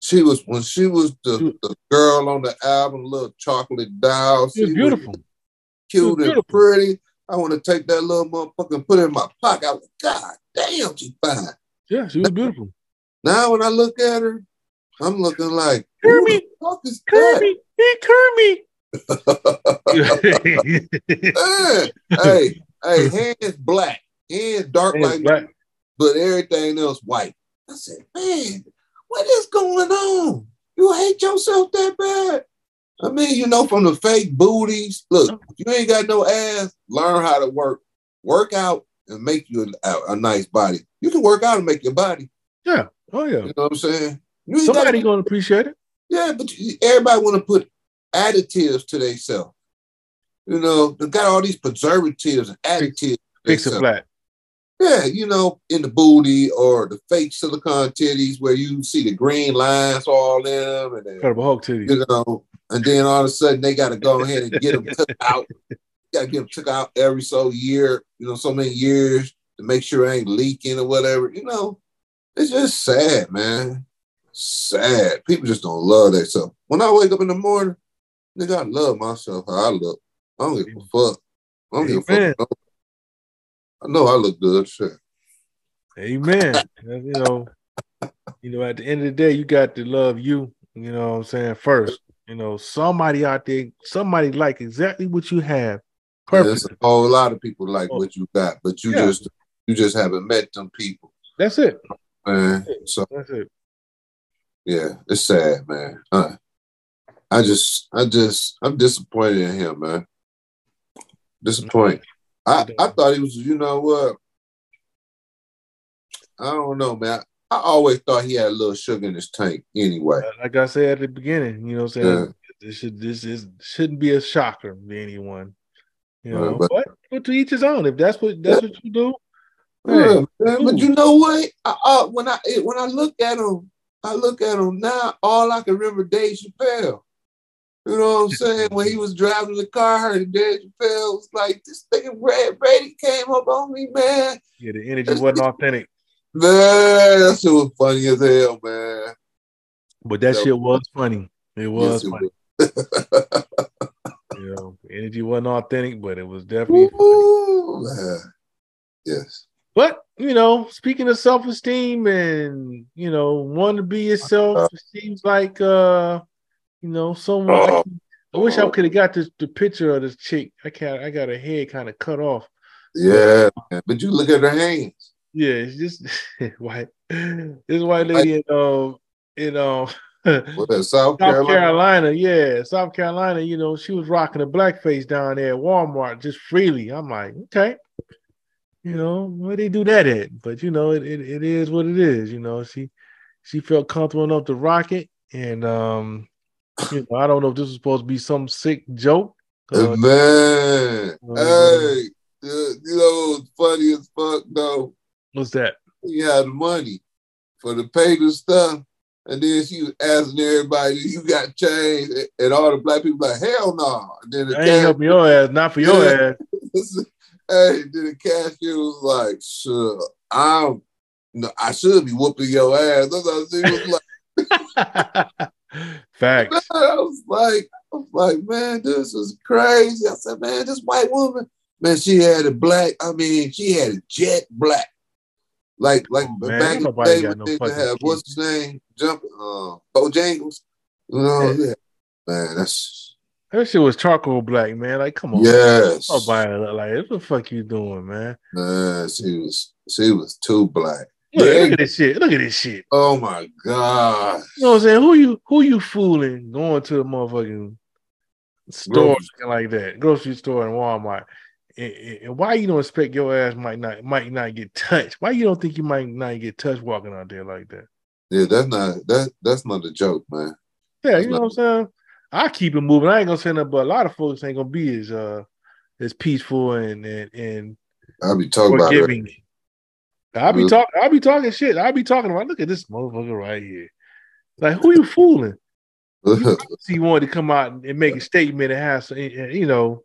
She was when she was the, the girl on the album, little chocolate doll. She, was beautiful. Was cute was and pretty. I want to take that little motherfucker and put it in my pocket. I was, God damn, she fine. Yeah, she was beautiful. Now when I look at her, I'm looking like Kermit. Fuck is Kermit. Hey, Kermit. hey, hey, hey, hands black, hands dark hands like black. But everything else white. I said, man, what is going on? You hate yourself that bad? I mean, you know, from the fake booties. Look, oh. if you ain't got no ass. Learn how to work. Work out and make you a, a, nice body. You can work out and make your body. Yeah. Oh yeah. You know what I'm saying? You Somebody gotta, gonna appreciate it. Yeah, but everybody want to put additives to themselves. You know, they got all these preservatives and additives. Fix it flat. Yeah, you know, in the booty or the fake silicone titties where you see the green lines all in them, and then, incredible Hulk titties. You know, and then all of a sudden they got to go ahead and get them took out. got to get them took out every so year, you know, so many years to make sure it ain't leaking or whatever. You know, it's just sad, man. Sad. People just don't love themselves. When I wake up in the morning, nigga, I love myself how I look. I don't give a fuck. I don't give a fuck. I know I look good. Shit. Amen. you know, you know, at the end of the day, you got to love you. You know what I'm saying? First, you know, somebody out there, somebody like exactly what you have. Perfect. There's a whole lot of people like oh. what you got, but you yeah. just you just haven't met them people. That's it. Man, That's it. so That's it. Yeah, it's sad, man. Uh, I just, I just, I'm disappointed in him, man. Disappointed. I, I thought he was, you know what? I don't know, man. I always thought he had a little sugar in his tank anyway. Like I said at the beginning, you know what I'm saying? Yeah. This should this is shouldn't be a shocker to anyone. You know, but, but, but to each his own. If that's what that's yeah. what you do. Yeah, hey, but you know what? I, uh, when I when I look at him, I look at him now. All I can remember Dave Chappelle. You know what I'm saying? When he was driving the car, and Dave Chappelle was like, "This thing Brad Brady came up on me, man." Yeah, the energy wasn't authentic. Man, that shit was funny as hell, man. But that, that shit was funny. It was yes, funny. you know, energy wasn't authentic, but it was definitely Ooh, Yes. But you know, speaking of self-esteem and you know, want to be yourself, it seems like uh you know, someone. Uh, I wish I could have got this the picture of this chick. I can't. I got her head kind of cut off. Yeah, but you look at her hands. Yeah, it's just white. This white lady in um in um what South, South Carolina? Carolina? Yeah, South Carolina. You know, she was rocking a blackface down there at Walmart just freely. I'm like, okay, you know, where they do that at? But you know, it, it, it is what it is. You know, she she felt comfortable enough to rock it, and um, you know, I don't know if this was supposed to be some sick joke. Uh, man, uh, hey, you know what's funny as fuck though? What's that? He had the money for the paper stuff, and then she was asking everybody, "You got change?" And all the black people like, "Hell no!" Nah. Then the I ain't helping your ass, not for your yeah. ass. hey, then the cashier was like, "Sure, I'm, no, I should be whooping your ass." That's what she was like. Facts. I was like, I was like, man, this is crazy. I said, man, this white woman, man, she had a black. I mean, she had a jet black. Like, like oh, back in the day, when no they have what's his name? Jump, uh, Bojangles. You know, yeah. man, that's that shit was charcoal black, man. Like, come on, yes. Nobody look like what the fuck you doing, man? Man, she was she was too black. Look, yeah. look, at this shit. Look at this shit. Oh my god. You know what I'm saying? Who you who you fooling going to the motherfucking store like that, grocery store and Walmart? And, and, why you don't expect your ass might not might not get touched? Why you don't think you might not get touched walking out there like that? Yeah, that's not that that's not a joke, man. Yeah, that's you know what I'm saying. I keep it moving. I ain't gonna say that, but a lot of folks ain't gonna be as uh as peaceful and and and I'll be talking about it. I'll be talking. I'll be talking shit. I'll be talking about. Look at this motherfucker right here. Like, who you fooling? you he wanted to come out and make a statement and have some, you know,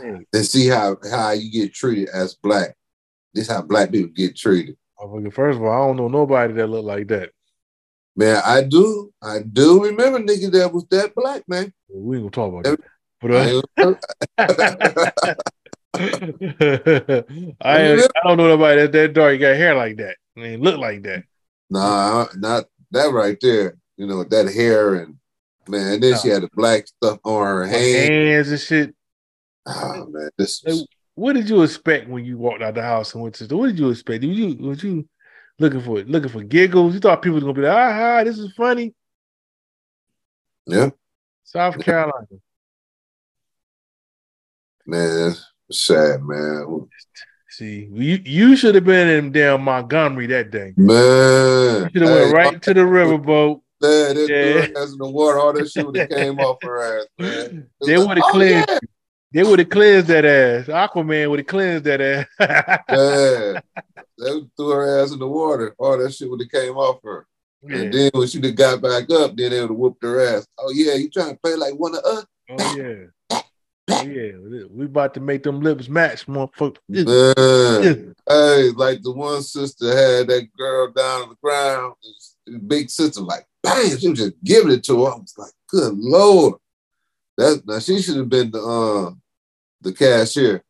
and see how how you get treated as black. This how black people get treated. First of all, I don't know nobody that look like that. Man, I do. I do remember nigga that was that black man. We ain't gonna talk about that. But, uh, I I don't know nobody that that dark got hair like that. I mean, look like that. Nah, not that right there. You know that hair and man. And then she had the black stuff on her hands, hands and shit. Oh man, this. What did you expect when you walked out the house and went to? The what did you expect? Did you was you looking for looking for giggles? You thought people were gonna be like, ah, this is funny. Yeah. South Carolina. Man, sad, man. See, you you should have been in damn Montgomery that day. Man, You should have went right to the riverboat. Man, they Yeah. ass in the water. All that shit would have came off her ass, man. They would have oh, cleansed. yeah. They would have cleansed that ass. Aquaman would have cleansed that ass. Yeah. They would threw her ass in the water. All that shit would have came off her. yeah. And then when she got back up, then they would have whooped her ass. Oh yeah, you trying to play like one of us? Oh yeah. Yeah. We about to make them lips match, motherfucker. Hey, like the one sister had that girl down on the ground. Big sister, like, bam, she was just giving it to her. I was like, good lord. That now she should have been the uh the cashier.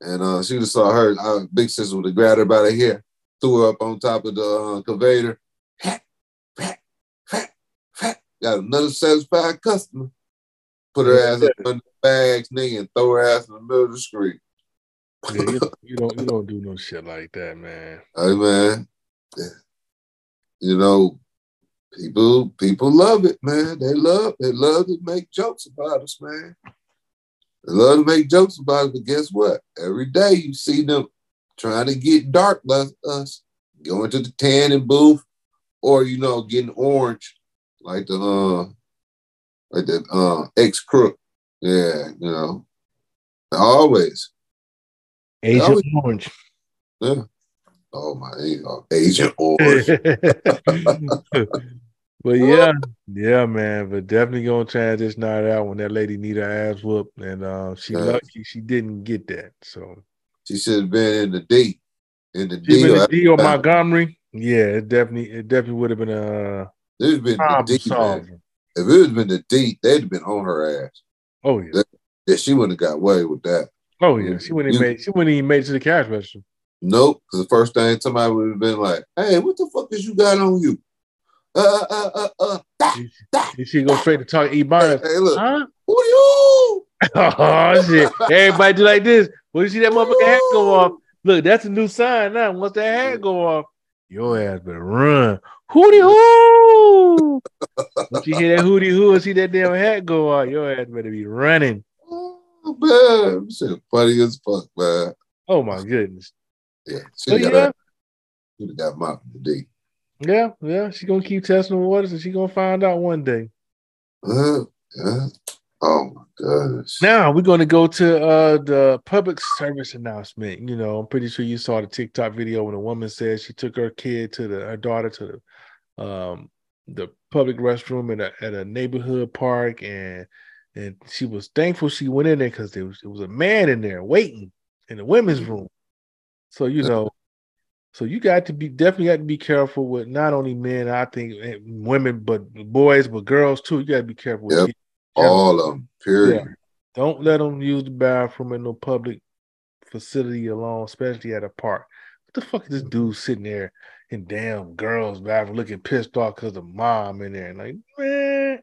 And uh she would have saw her, uh, big sister would have grabbed her by the hair, threw her up on top of the uh, conveyor. Fat, fat, fat, fat. Got another satisfied customer. Put her ass up under bags, nigga, and throw her ass in the middle of the street. Yeah, you, you don't you don't do no shit like that, man. Hey man, you know, people people love it, man. They love they love to make jokes about us, man. They love to make jokes about it, but guess what? Every day you see them trying to get dark like us, going to the tanning booth, or you know, getting orange, like the uh like the uh ex crook. Yeah, you know. Always. Agent always- Orange. Yeah. Oh my uh, Agent Orange. but yeah, yeah, man. But definitely gonna try this night out when that lady need her ass whooped, and uh, she Yeah. lucky she didn't get that. So She should have been in the D. In the she D. a D or Montgomery. Yeah, it definitely it definitely would have been a has been the problem D. If it had been the D, they'd have been on her ass. Oh yeah, Yeah, she wouldn't have got away with that. oh yeah. She wouldn't even made she wouldn't even made it to the cash register. Nope. Because the first thing somebody would have been like, hey, what the fuck is you got on you? Uh, uh, uh, uh, da, da. And she go straight to talk to Ebonics. Hey, look, Huh? who you? Oh shit! Everybody do like this. When you see that motherfucking hat go off, look, that's a new sign now. Once that hat go off, your ass better run. Hootie hoo! Once you hear that hootie hoo and see that damn hat go off, your ass better be running. Oh, man. Shit funny as fuck, man. Oh my goodness. Yeah. So She got, yeah, she got mopped D. yeah, yeah. She gonna keep testing the waters and she gonna find out one day. Uh, yeah. Oh my goodness. Now we're going to go to uh, the public service announcement. You know, I'm pretty sure you saw the TikTok video when a woman said she took her kid to the her daughter to the um the public restroom at a at a neighborhood park, and and she was thankful she went in there because there was there was a man in there waiting in the women's room. So you know, so you got to be definitely got to be careful with not only men, I think women, but boys, but girls too. You got to be careful with Yep. All of them, period. Yeah. Don't let them use the bathroom in no public facility alone, especially at a park. What the fuck is this dude sitting there in damn girls' bathroom looking pissed off because of mom in there? Like, man,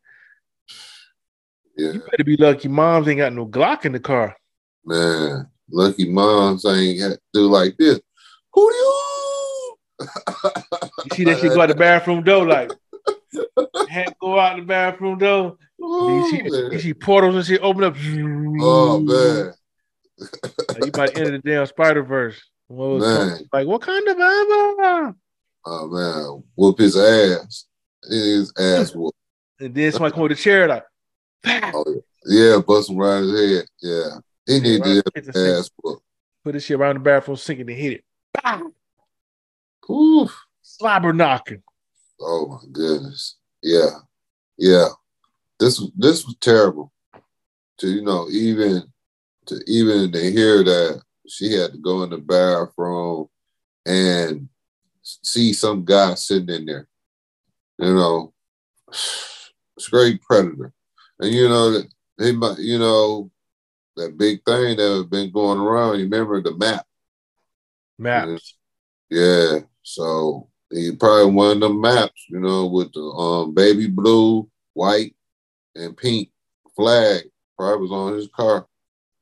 Yeah, you better be lucky moms ain't got no Glock in the car. man. Lucky moms ain't had to do like this. Who do you? You see that shit go out the bathroom door, like, had go out the bathroom door. You see, you see portals and shit open up. Oh, man. Like, you about to enter the damn Spider Verse. Man. Like, what kind of Bible? Oh man, whoop his ass. His ass whoop. And then somebody come with a chair, like, Oh, yeah, bust him right his head. Yeah, he need to Right, get the his ass whoop. put this shit around the bathroom sink and hit it. Pow! Oof. Slobber knocking. Oh my goodness. Yeah, yeah. This this was terrible. To you know, even to even to hear that she had to go in the bathroom and see some guy sitting in there. You know, straight predator. And you know that he might, you know, that big thing that had been going around. You remember the map? Maps. Yeah. So he probably one of them maps, you know, with the um baby blue, white, and pink flag. Probably was on his car.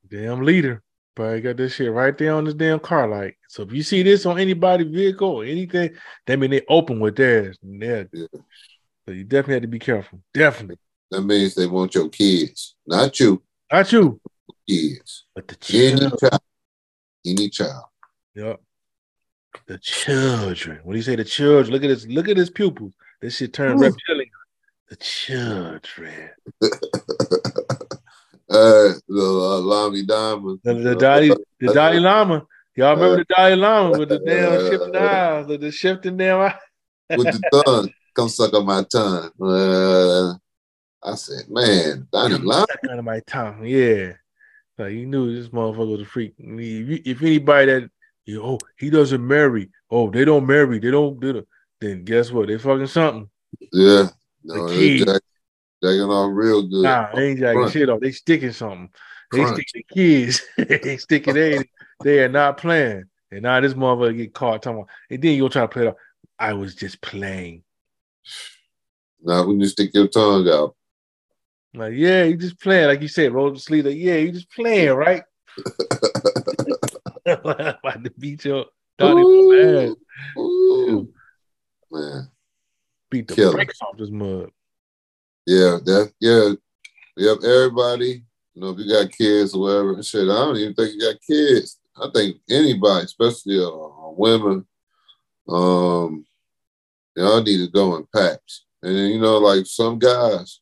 Damn leader. Probably got this shit right there on this damn car light. So if you see this on anybody's vehicle or anything, that mean they open with theirs. Yeah. So you definitely have to be careful. Definitely. That means they want your kids, not you, Not you, kids. but the Any child. Any child. Yep. The children. What do you say? The children. Look at this. Look at his pupils. This shit turned reptilian. The children. Uh, the uh, Lamy Diamond. The, the Dalai, the Dalai Lama. Y'all remember the Dalai Lama with the damn shifting eyes, with the shifting damn eyes. with the tongue. Come suck on my tongue. Uh, I said, man, Donnie Lama. Out of my tongue, yeah. Like you knew this motherfucker was a freak. If, anybody that you oh he doesn't marry, oh they don't marry, they don't do then guess what? They fucking something. Yeah. No, The they key. jack, jacking off real good. Nah, they ain't jacking Crunch. shit off. They sticking something. They stick the kids. they sticking they they are not playing. And now this motherfucker get caught talking about, and then you gonna try to play it off. I was just playing. Now when you stick your tongue out. Like, yeah, you just playing, like you said, roll the sleep. Like, yeah, you just playing, right? about to beat your Ooh. Ooh. Man. Beat the brakes off this mud. Yeah, that yeah. Yep, everybody, you know, if you got kids or whatever, shit, I don't even think you got kids. I think anybody, especially uh, women, um, y'all need to go in packs. And you know, like some guys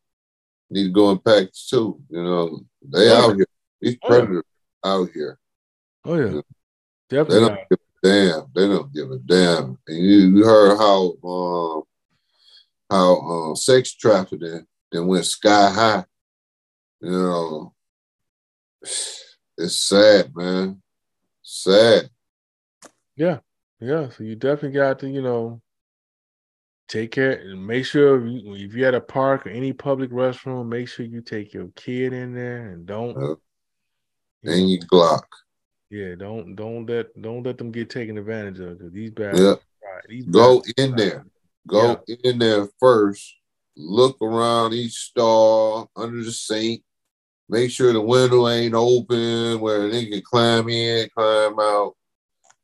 need to go in packs too. You know, they Oh, out here. These Oh, predators out here. Oh yeah, Yeah. They definitely. don't not. give a damn. They don't give a damn. And you, you heard how um how uh, sex trafficking then went sky high. You know, it's sad, man. Sad. Yeah, yeah. So you definitely got to, you know, take care and make sure if you, if you're at a park or any public restroom, make sure you take your kid in there and don't. You know, And you Glock. yeah, don't don't let don't let them get taken advantage of these bad. Yeah. These Go in there. Go in there first. Look around each stall under the sink. Make sure the window ain't open where they can climb in, climb out.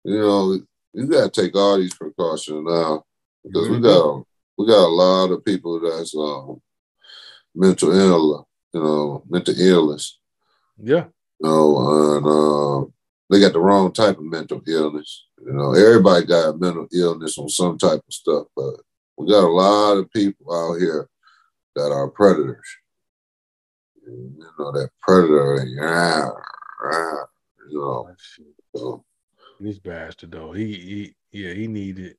You know, you gotta take all these precautions now because we Mhm. got we got a lot of people that's um, mental ill, you know, mental illness. Yeah, You know, and uh, they got the wrong type of mental illness. You know, everybody got mental illness on some type of stuff, but we got a lot of people out here that are predators. You know, that predator, yeah, yeah, you know. Oh. So this bastard though. He, he yeah, he needed.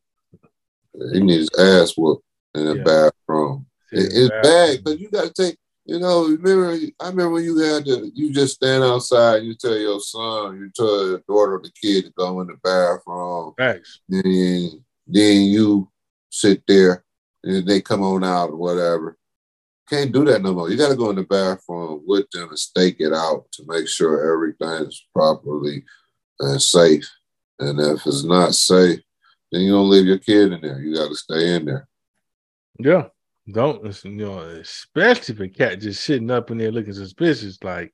he needs his ass whooped in the Yeah. bathroom. It- it's bad because you got to take. You know, remember? I remember when you had to. You just stand outside. And you tell your son, you tell your daughter, the kid to go in the bathroom. Facts. Then, then you sit there, and they come on out or whatever. Can't do that no more. You got to go in the bathroom with them and stake it out to make sure everything is properly and safe. And if it's not safe, then you don't leave your kid in there. You got to stay in there. Yeah. Don't you know, especially if a cat just sitting up in there looking suspicious. Like,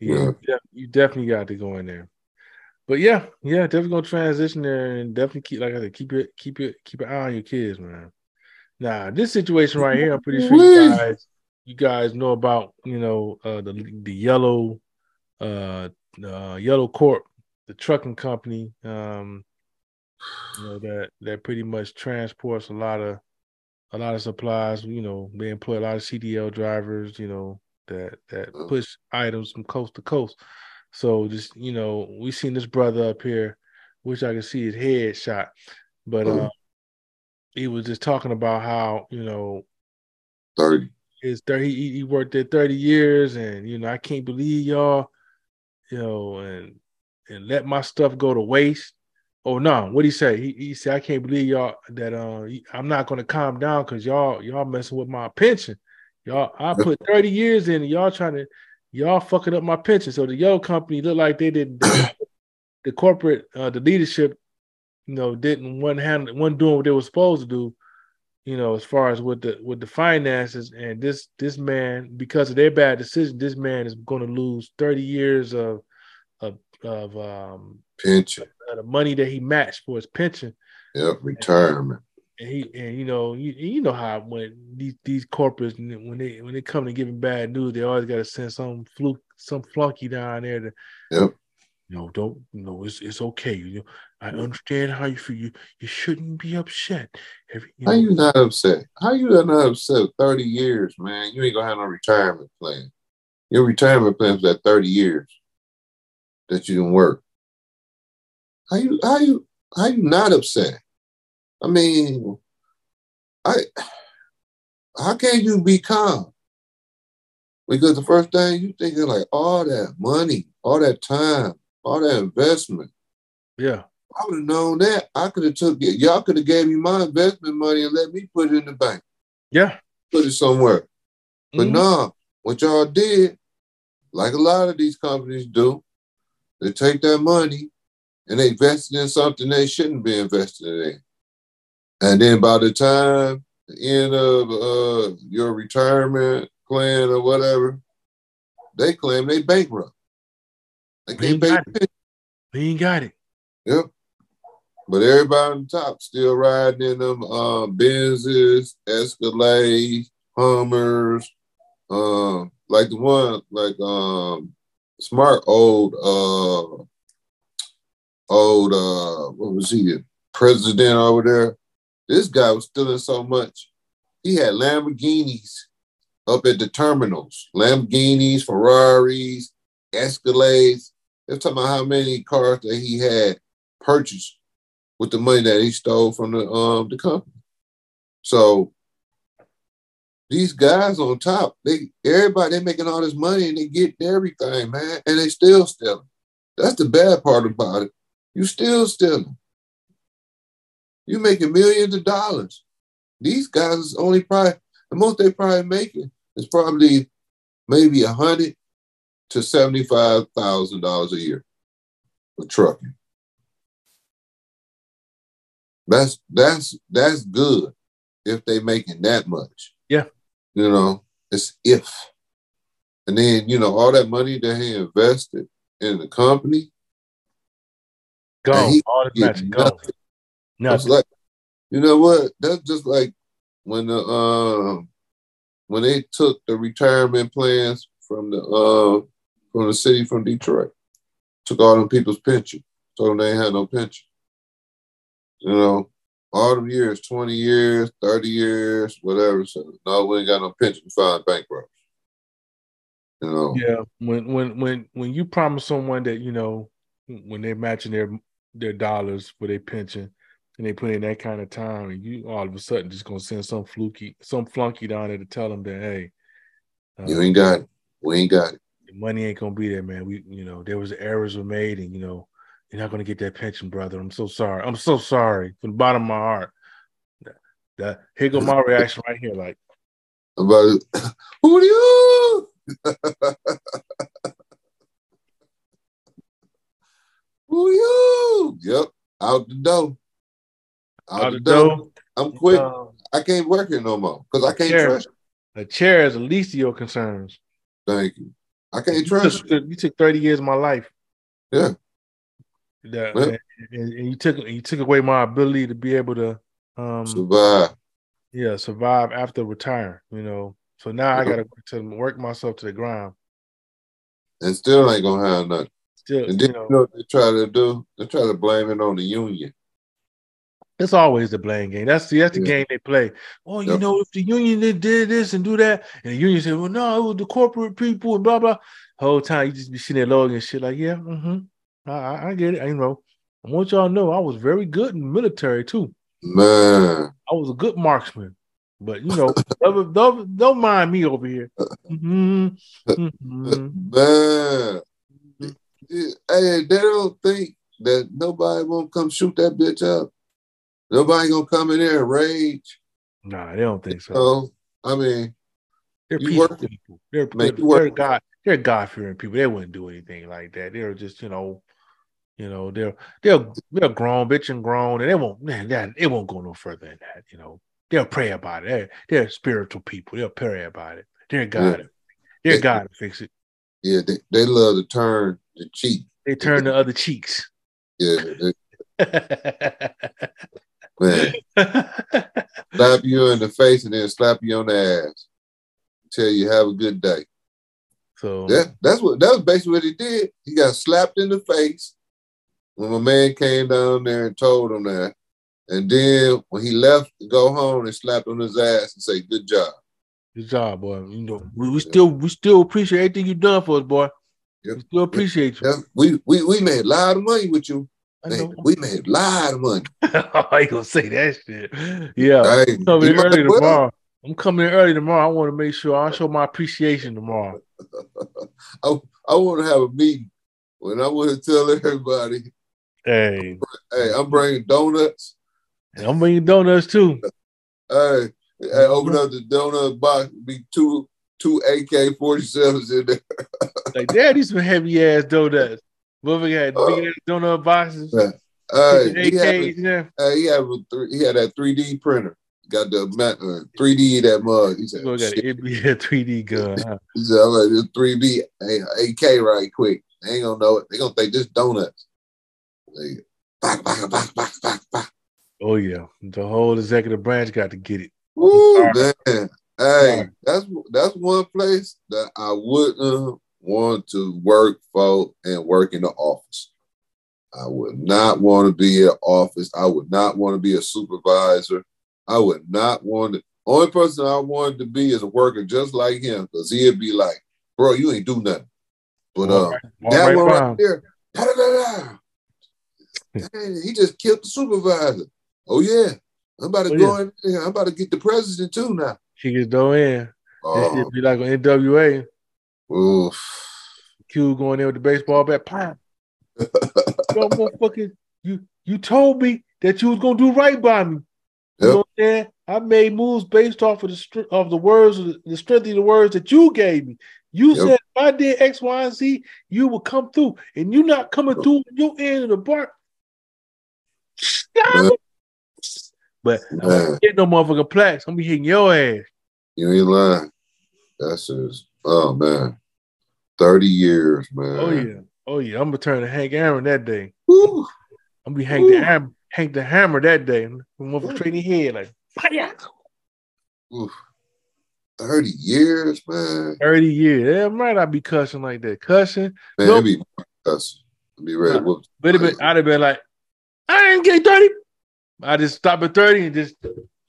yeah, Yeah. You definitely got to go in there. But yeah, yeah, definitely gonna transition there and definitely keep, like I said, keep it, keep it, keep an eye on your kids, man. Now, this situation right here, I'm pretty sure you guys, you guys know about, you know, uh, the the yellow, uh, uh, Yellow Corp, the trucking company, um, you know that that pretty much transports a lot of a lot of supplies. You know, they employ a lot of CDL drivers. You know that that Mm. push items from coast to coast. So just you know, we seen this brother up here. Wish I could see his head shot, but Mm. uh, he was just talking about how you know 30. his thirty he, he worked there 30 years and you know I can't believe y'all you know and and let my stuff go to waste oh no what he say he, he said I can't believe y'all that uh I'm not gonna calm down because y'all y'all messing with my pension y'all I put 30 years in and y'all trying to y'all fucking up my pension so the yellow company looked like they didn't. the corporate uh the leadership you know didn't one hand one doing what they were supposed to do you know, as far as with the with the finances, and this this man, because of their bad decision, this man is going to lose thirty years of of of um Pension. of the money that he matched for his pension, Yep. Retirement. And he and you know you you know how when these these corporates when they when they come to giving bad news, they always got to send some fluke some flunky down there to Yep. You know, don't you know it's it's okay. You know, I understand how you feel. You you shouldn't be upset. Every, you how you not upset? How you not upset? Thirty years, man. You ain't gonna have no retirement plan. Your retirement plan for that thirty years that you didn't work. How you how you how you not upset? I mean, I how can you be calm? Because the first thing you think is like all that money, all that time, all that investment. Yeah. I would have known that. I could have took it. Y'all could have gave me my investment money and let me put it in the bank. Yeah. Put it somewhere. But mm-hmm. no, what y'all did, like a lot of these companies do, they take that money and they invest it in something they shouldn't be invested in. And then by the time the end of uh, your retirement plan or whatever, they claim they bankrupt. They can't pay. We ain't got it. Yep. But everybody on top still riding in them uh, Benzes, Escalades, Hummers, uh, like the one like um, smart old uh, old uh, what was he? President over there. This guy was stealing so much. He had Lamborghinis up at the terminals, Lamborghinis, Ferraris, Escalades. They're talking about how many cars that he had purchased with the money that he stole from the um the company. So these guys on top, they everybody they making all this money and they get everything, man, and they still stealing. That's the bad part about it. You still stealing. You making millions of dollars. These guys is only probably the most they probably making is probably maybe a hundred to seventy-five thousand dollars a year for trucking. That's that's that's good if they making that much. Yeah. You know, it's if. And then, you know, all that money that he invested in the company. Go all the go. Nothing. Like, you know what? That's just like when the um when they took the retirement plans from the uh from the city from Detroit, took all them people's pension, told them they ain't had no pension. You know, all them years, 20 years, 30 years, whatever. So no, we ain't got no pension, filing bankrupt. You know. Yeah. When when when when you promise someone that, you know, when they're matching their their dollars for their pension and they put in that kind of time and you all of a sudden just gonna send some fluky some flunky down there to tell them that hey uh, you ain't got it. We ain't got it. Money ain't gonna be there, man. We you know, there was errors were made and you know, you're not gonna get that pension, brother. I'm so sorry. I'm so sorry from the bottom of my heart. That here go my reaction right here, like about who are you? who are you? Yep, out the door. Out, out the, door. door. I'm quick. Um, I can't work here no more because I can't chair, trust. A chair is the least of your concerns. Thank you. I can't trust. You took, you took 30 years of my life. Yeah. That, well, and, and, you took you took away my ability to be able to um, survive. Yeah, survive after retire. You know, so now I got to to work myself to the ground. And still ain't gonna have nothing. Still, and then, you know, you know what they try to do? They try to blame it on the union. It's always the blame game. That's the that's the yeah. game they play. Oh, you yep. know, if the union did, did this and do that, and the union said, "Well, no, it was the corporate people and blah blah." Whole time you just be sitting there logging and shit like, "Yeah, mm-hmm, I, I get it. I, you know, I want y'all to know I was very good in the military too. Man, I was a good marksman. But you know, don't, don't, don't mind me over here. Mm-hmm. Mm-hmm. Man, hey, they don't think that nobody won't come shoot that bitch up. Nobody gonna come in there and rage. Nah, they don't think so. so I mean, they're peaceful people. They're, they're, they're God. They're God fearing people. They wouldn't do anything like that. They're just you know, you know, they're they're they're grown, bitch and grown, and they won't man, that it won't go no further than that. You know, they'll pray about it. They're, they're spiritual people. They'll pray about it. They're God. Yeah. They're God to fix it. Yeah, they, they love to turn the cheek. They turn the other cheeks. Yeah. Man. slap you in the face and then slap you on the ass. Tell you have a good day. So Yeah, that's what that was basically what he did. He got slapped in the face when my man came down there and told him that. And then when he left to go home, they slapped on his ass and say, "Good job." good job, boy. You know, we, we still we still appreciate everything you've done for us, boy. Yep. We still appreciate you. Yeah, we we we made a lot of money with you. I Man, we made a lot of money. I ain't gonna say that shit. Yeah, Hey, I'm coming in early well. tomorrow. I'm coming in early tomorrow. I want to make sure I show my appreciation tomorrow. I, I want to have a meeting when I want to tell everybody, Hey, "Hey, I'm bringing donuts. and I'm bringing donuts too. Hey, hey mm-hmm. open up the donut box. Be two two AK forty sevens in there. Like, dad, these some heavy ass donuts. Motherfucker had big donut boxes. Yeah. Hey, uh, he had, in there. Uh, he had a three, he had that three D printer. Got the uh, three D that mug. He said, You got an 3D gun. Huh? He said, "I'm like three D AK right quick. They ain't gonna know it. They gonna think this donuts." They, back, back, back, back, back, back. Oh yeah, the whole executive branch got to get it. Sorry. man. Hey, that's that's one place that I wouldn't want to work for and work in the office. I would not want to be in office. I would not want to be a supervisor. I would not want to. Only person I wanted to be is a worker just like him, because he'd be like, "Bro, you ain't do nothing." But uh, right- that right one right him. there. He just killed the supervisor. Oh yeah, I'm about to Oh, go in there. I'm about to get the president too now. Kick his door in. Oh, shit be like on NWA. Oof. Q going in with the baseball bat. Pop. Yo, motherfucker, you you told me that you was gonna do right by me. You Yep. know what I'm saying? I made moves based off of the str- of the words, of the, strength of the words that you gave me. You Yep. said if I did X, Y, and Z, you would come through, and you not coming through on your end of the bar. Man. But I'm not getting no motherfucking plaques. I'm gonna be hitting your ass. You ain't lying. That's just oh man. 30 years, oh, man. Oh yeah, oh yeah. I'm gonna turn to Hank Aaron that day. Woo. I'm gonna be Hank the Hammer, Hank the Hammer that day. I'm gonna train his head like fire. Oof. 30 years, man. 30 years. Damn right I be cussing like that. Cussing. Man, Nope. be us. Be ready to whoop. But been, I'd have been like, I ain't get 30. I just stop at 30 and just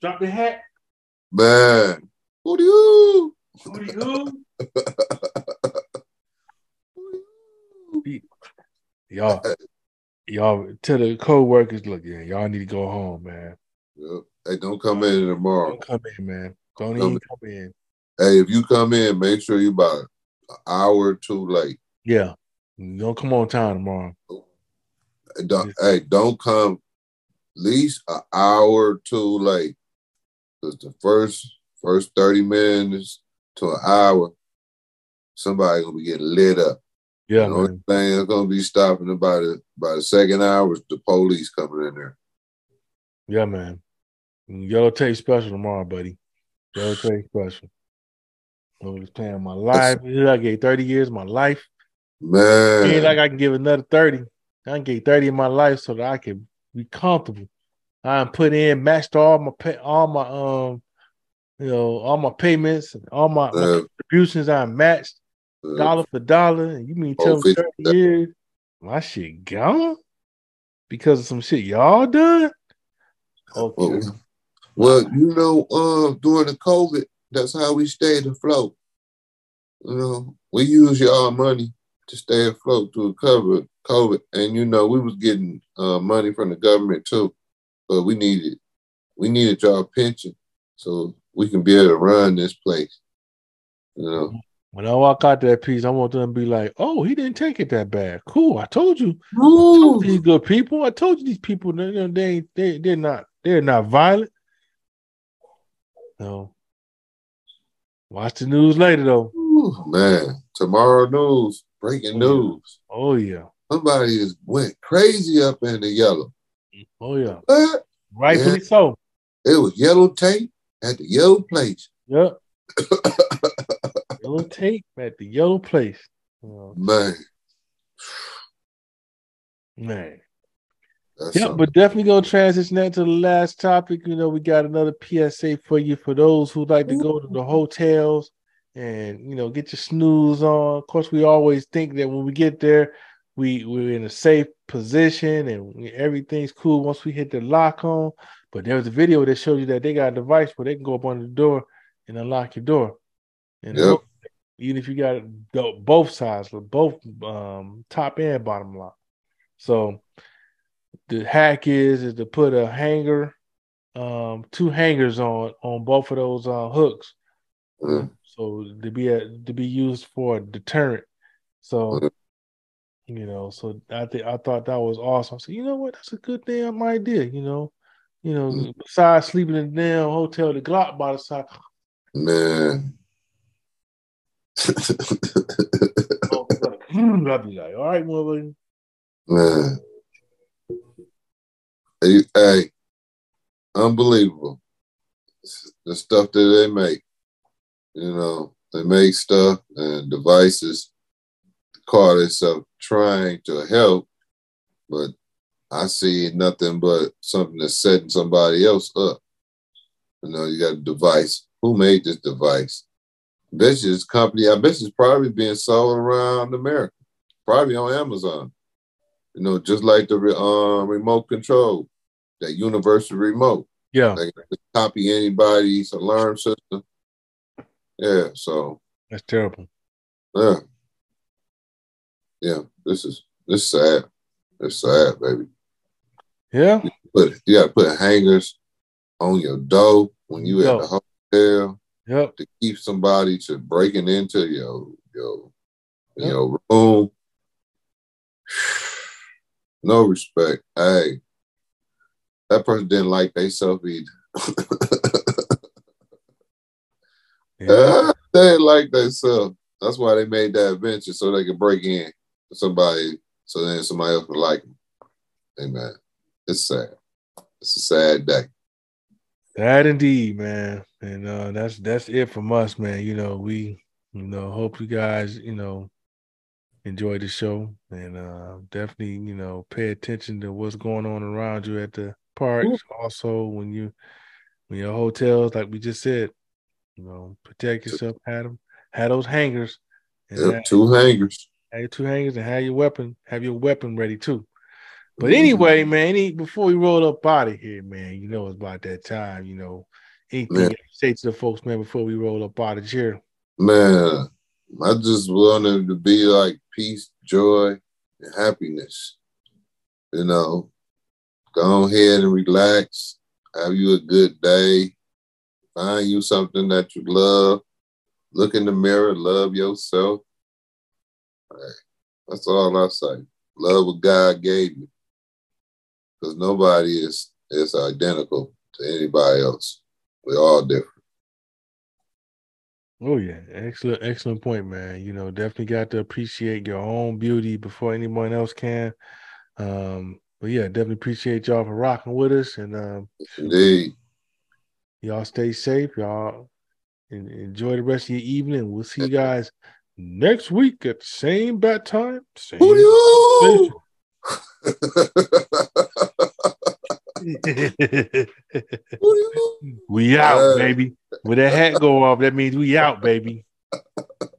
drop the hat. Man. Who do you? Who do you? Y'all, y'all tell the co-workers, look, yeah, y'all need to go home, man. Yep. Hey, don't come in tomorrow. Don't come in, man. Don't even come in. Hey, if you come in, make sure you about an hour or two late. Yeah. Don't come on time tomorrow. Hey, Don't, hey, don't come at least an hour two late. Because the first first 30 minutes to an hour, somebody gonna be getting lit up. Yeah, the only man. thing that's gonna be stopping about it by the second hour is the police coming in there. Yeah, man. Yellow tape special tomorrow, buddy. Yellow tape special. I was paying my life. I gave 30 years of my life. Man, ain't like I can give another 30. I can give 30 in my life so that I can be comfortable. I put in, matched all my pay, all my um, you know, all my payments and all my, my uh, contributions I matched dollar for dollar. And you mean tell me 50. 30 years? My shit gone? Because of some shit y'all done? Okay. well, well, you know, uh, during the COVID, that's how we stayed afloat. You know, we use y'all money to stay afloat to cover COVID, and you know, we was getting uh, money from the government too, but we needed we needed y'all pension so we can be able to run this place. You know, When I walk out that piece, I want them to be like, "Oh, he didn't take it that bad. Cool. I told you. I told you these good people. I told you these people. They, they, they, ain't- they they're not they're not violent. No. Watch the news later though. Ooh, man, tomorrow news, breaking Oh, yeah. news. Oh yeah. Somebody is went crazy up in the yellow. Oh yeah. What? Rightfully so. It was yellow tape at the yellow place. Yep. yellow tape at the yellow place. Man, man. that's Yeah, something. but definitely gonna transition that to the last topic. You know, we got another PSA for you for those who like to go to the hotels and you know get your snooze on. Of course, we always think that when we get there, we we're in a safe position and everything's cool once we hit the lock on. But there was a video that showed you that they got a device where they can go up on the door and unlock your door. And Yep. Even if you got both sides, both um, top and bottom lock. So the hack is is to put a hanger, um, two hangers on on both of those uh, hooks. Mm. So to be a, to be used for a deterrent. So Mhm. you know, so I think I thought that was awesome. So you know what, that's a good damn idea. You know, you know, Mhm. besides sleeping in the damn hotel, the Glock by the side. Man. I'd be like, all right, motherfucker. Man. Hey, hey, unbelievable. The stuff that they make. You know, they make stuff and devices call themselves trying to help, but I see nothing but something that's setting somebody else up. You know, you got a device. Who made this device? I bet you this company, I bet it's probably being sold around America, probably on Amazon. You know, just like the uh, remote control, that universal remote. Yeah, They can copy anybody's alarm system. Yeah, so that's terrible. yeah. Yeah, this is this is sad. It's sad, baby. Yeah, But you gotta put hangers on your door when you at the hotel yep. to keep somebody to breaking into your your Yep. your room. No respect. Hey, that person didn't like themselves either. Yeah. Ah, they didn't like themselves. That's why they made that adventure so they could break in to somebody, so then somebody else would like them. Amen. It's sad. It's a sad day. That indeed, man. And uh that's that's it from us, man. You know, we you know, hope you guys, you know, enjoy the show and uh definitely, you know, pay attention to what's going on around you at the parks. Also when you when your hotels, like we just said, you know, protect yourself, have them, have those hangers and Yep, have, two hangers. have your two hangers and have your weapon, have your weapon ready too. But anyway, man, any, before we roll up out of here, man, you know it's about that time. You know, anything Man. you say to the folks, man, before we roll up out of here. Man, I just wanted to be like peace, joy, and happiness. You know, go ahead and relax. Have you a good day. Find you something that you love. Look in the mirror, love yourself. Hey, that's all I say. Love what God gave you. Because nobody is is identical to anybody else. We're all different. Oh yeah, excellent, excellent point, man. You know, definitely got to appreciate your own beauty before anyone else can. Um, but yeah, definitely appreciate y'all for rocking with us, and um, Indeed. y'all stay safe, y'all, enjoy the rest of your evening. We'll see you guys next week at the same bat time, same! we out, uh, baby. When that hat go off, that means we out, baby.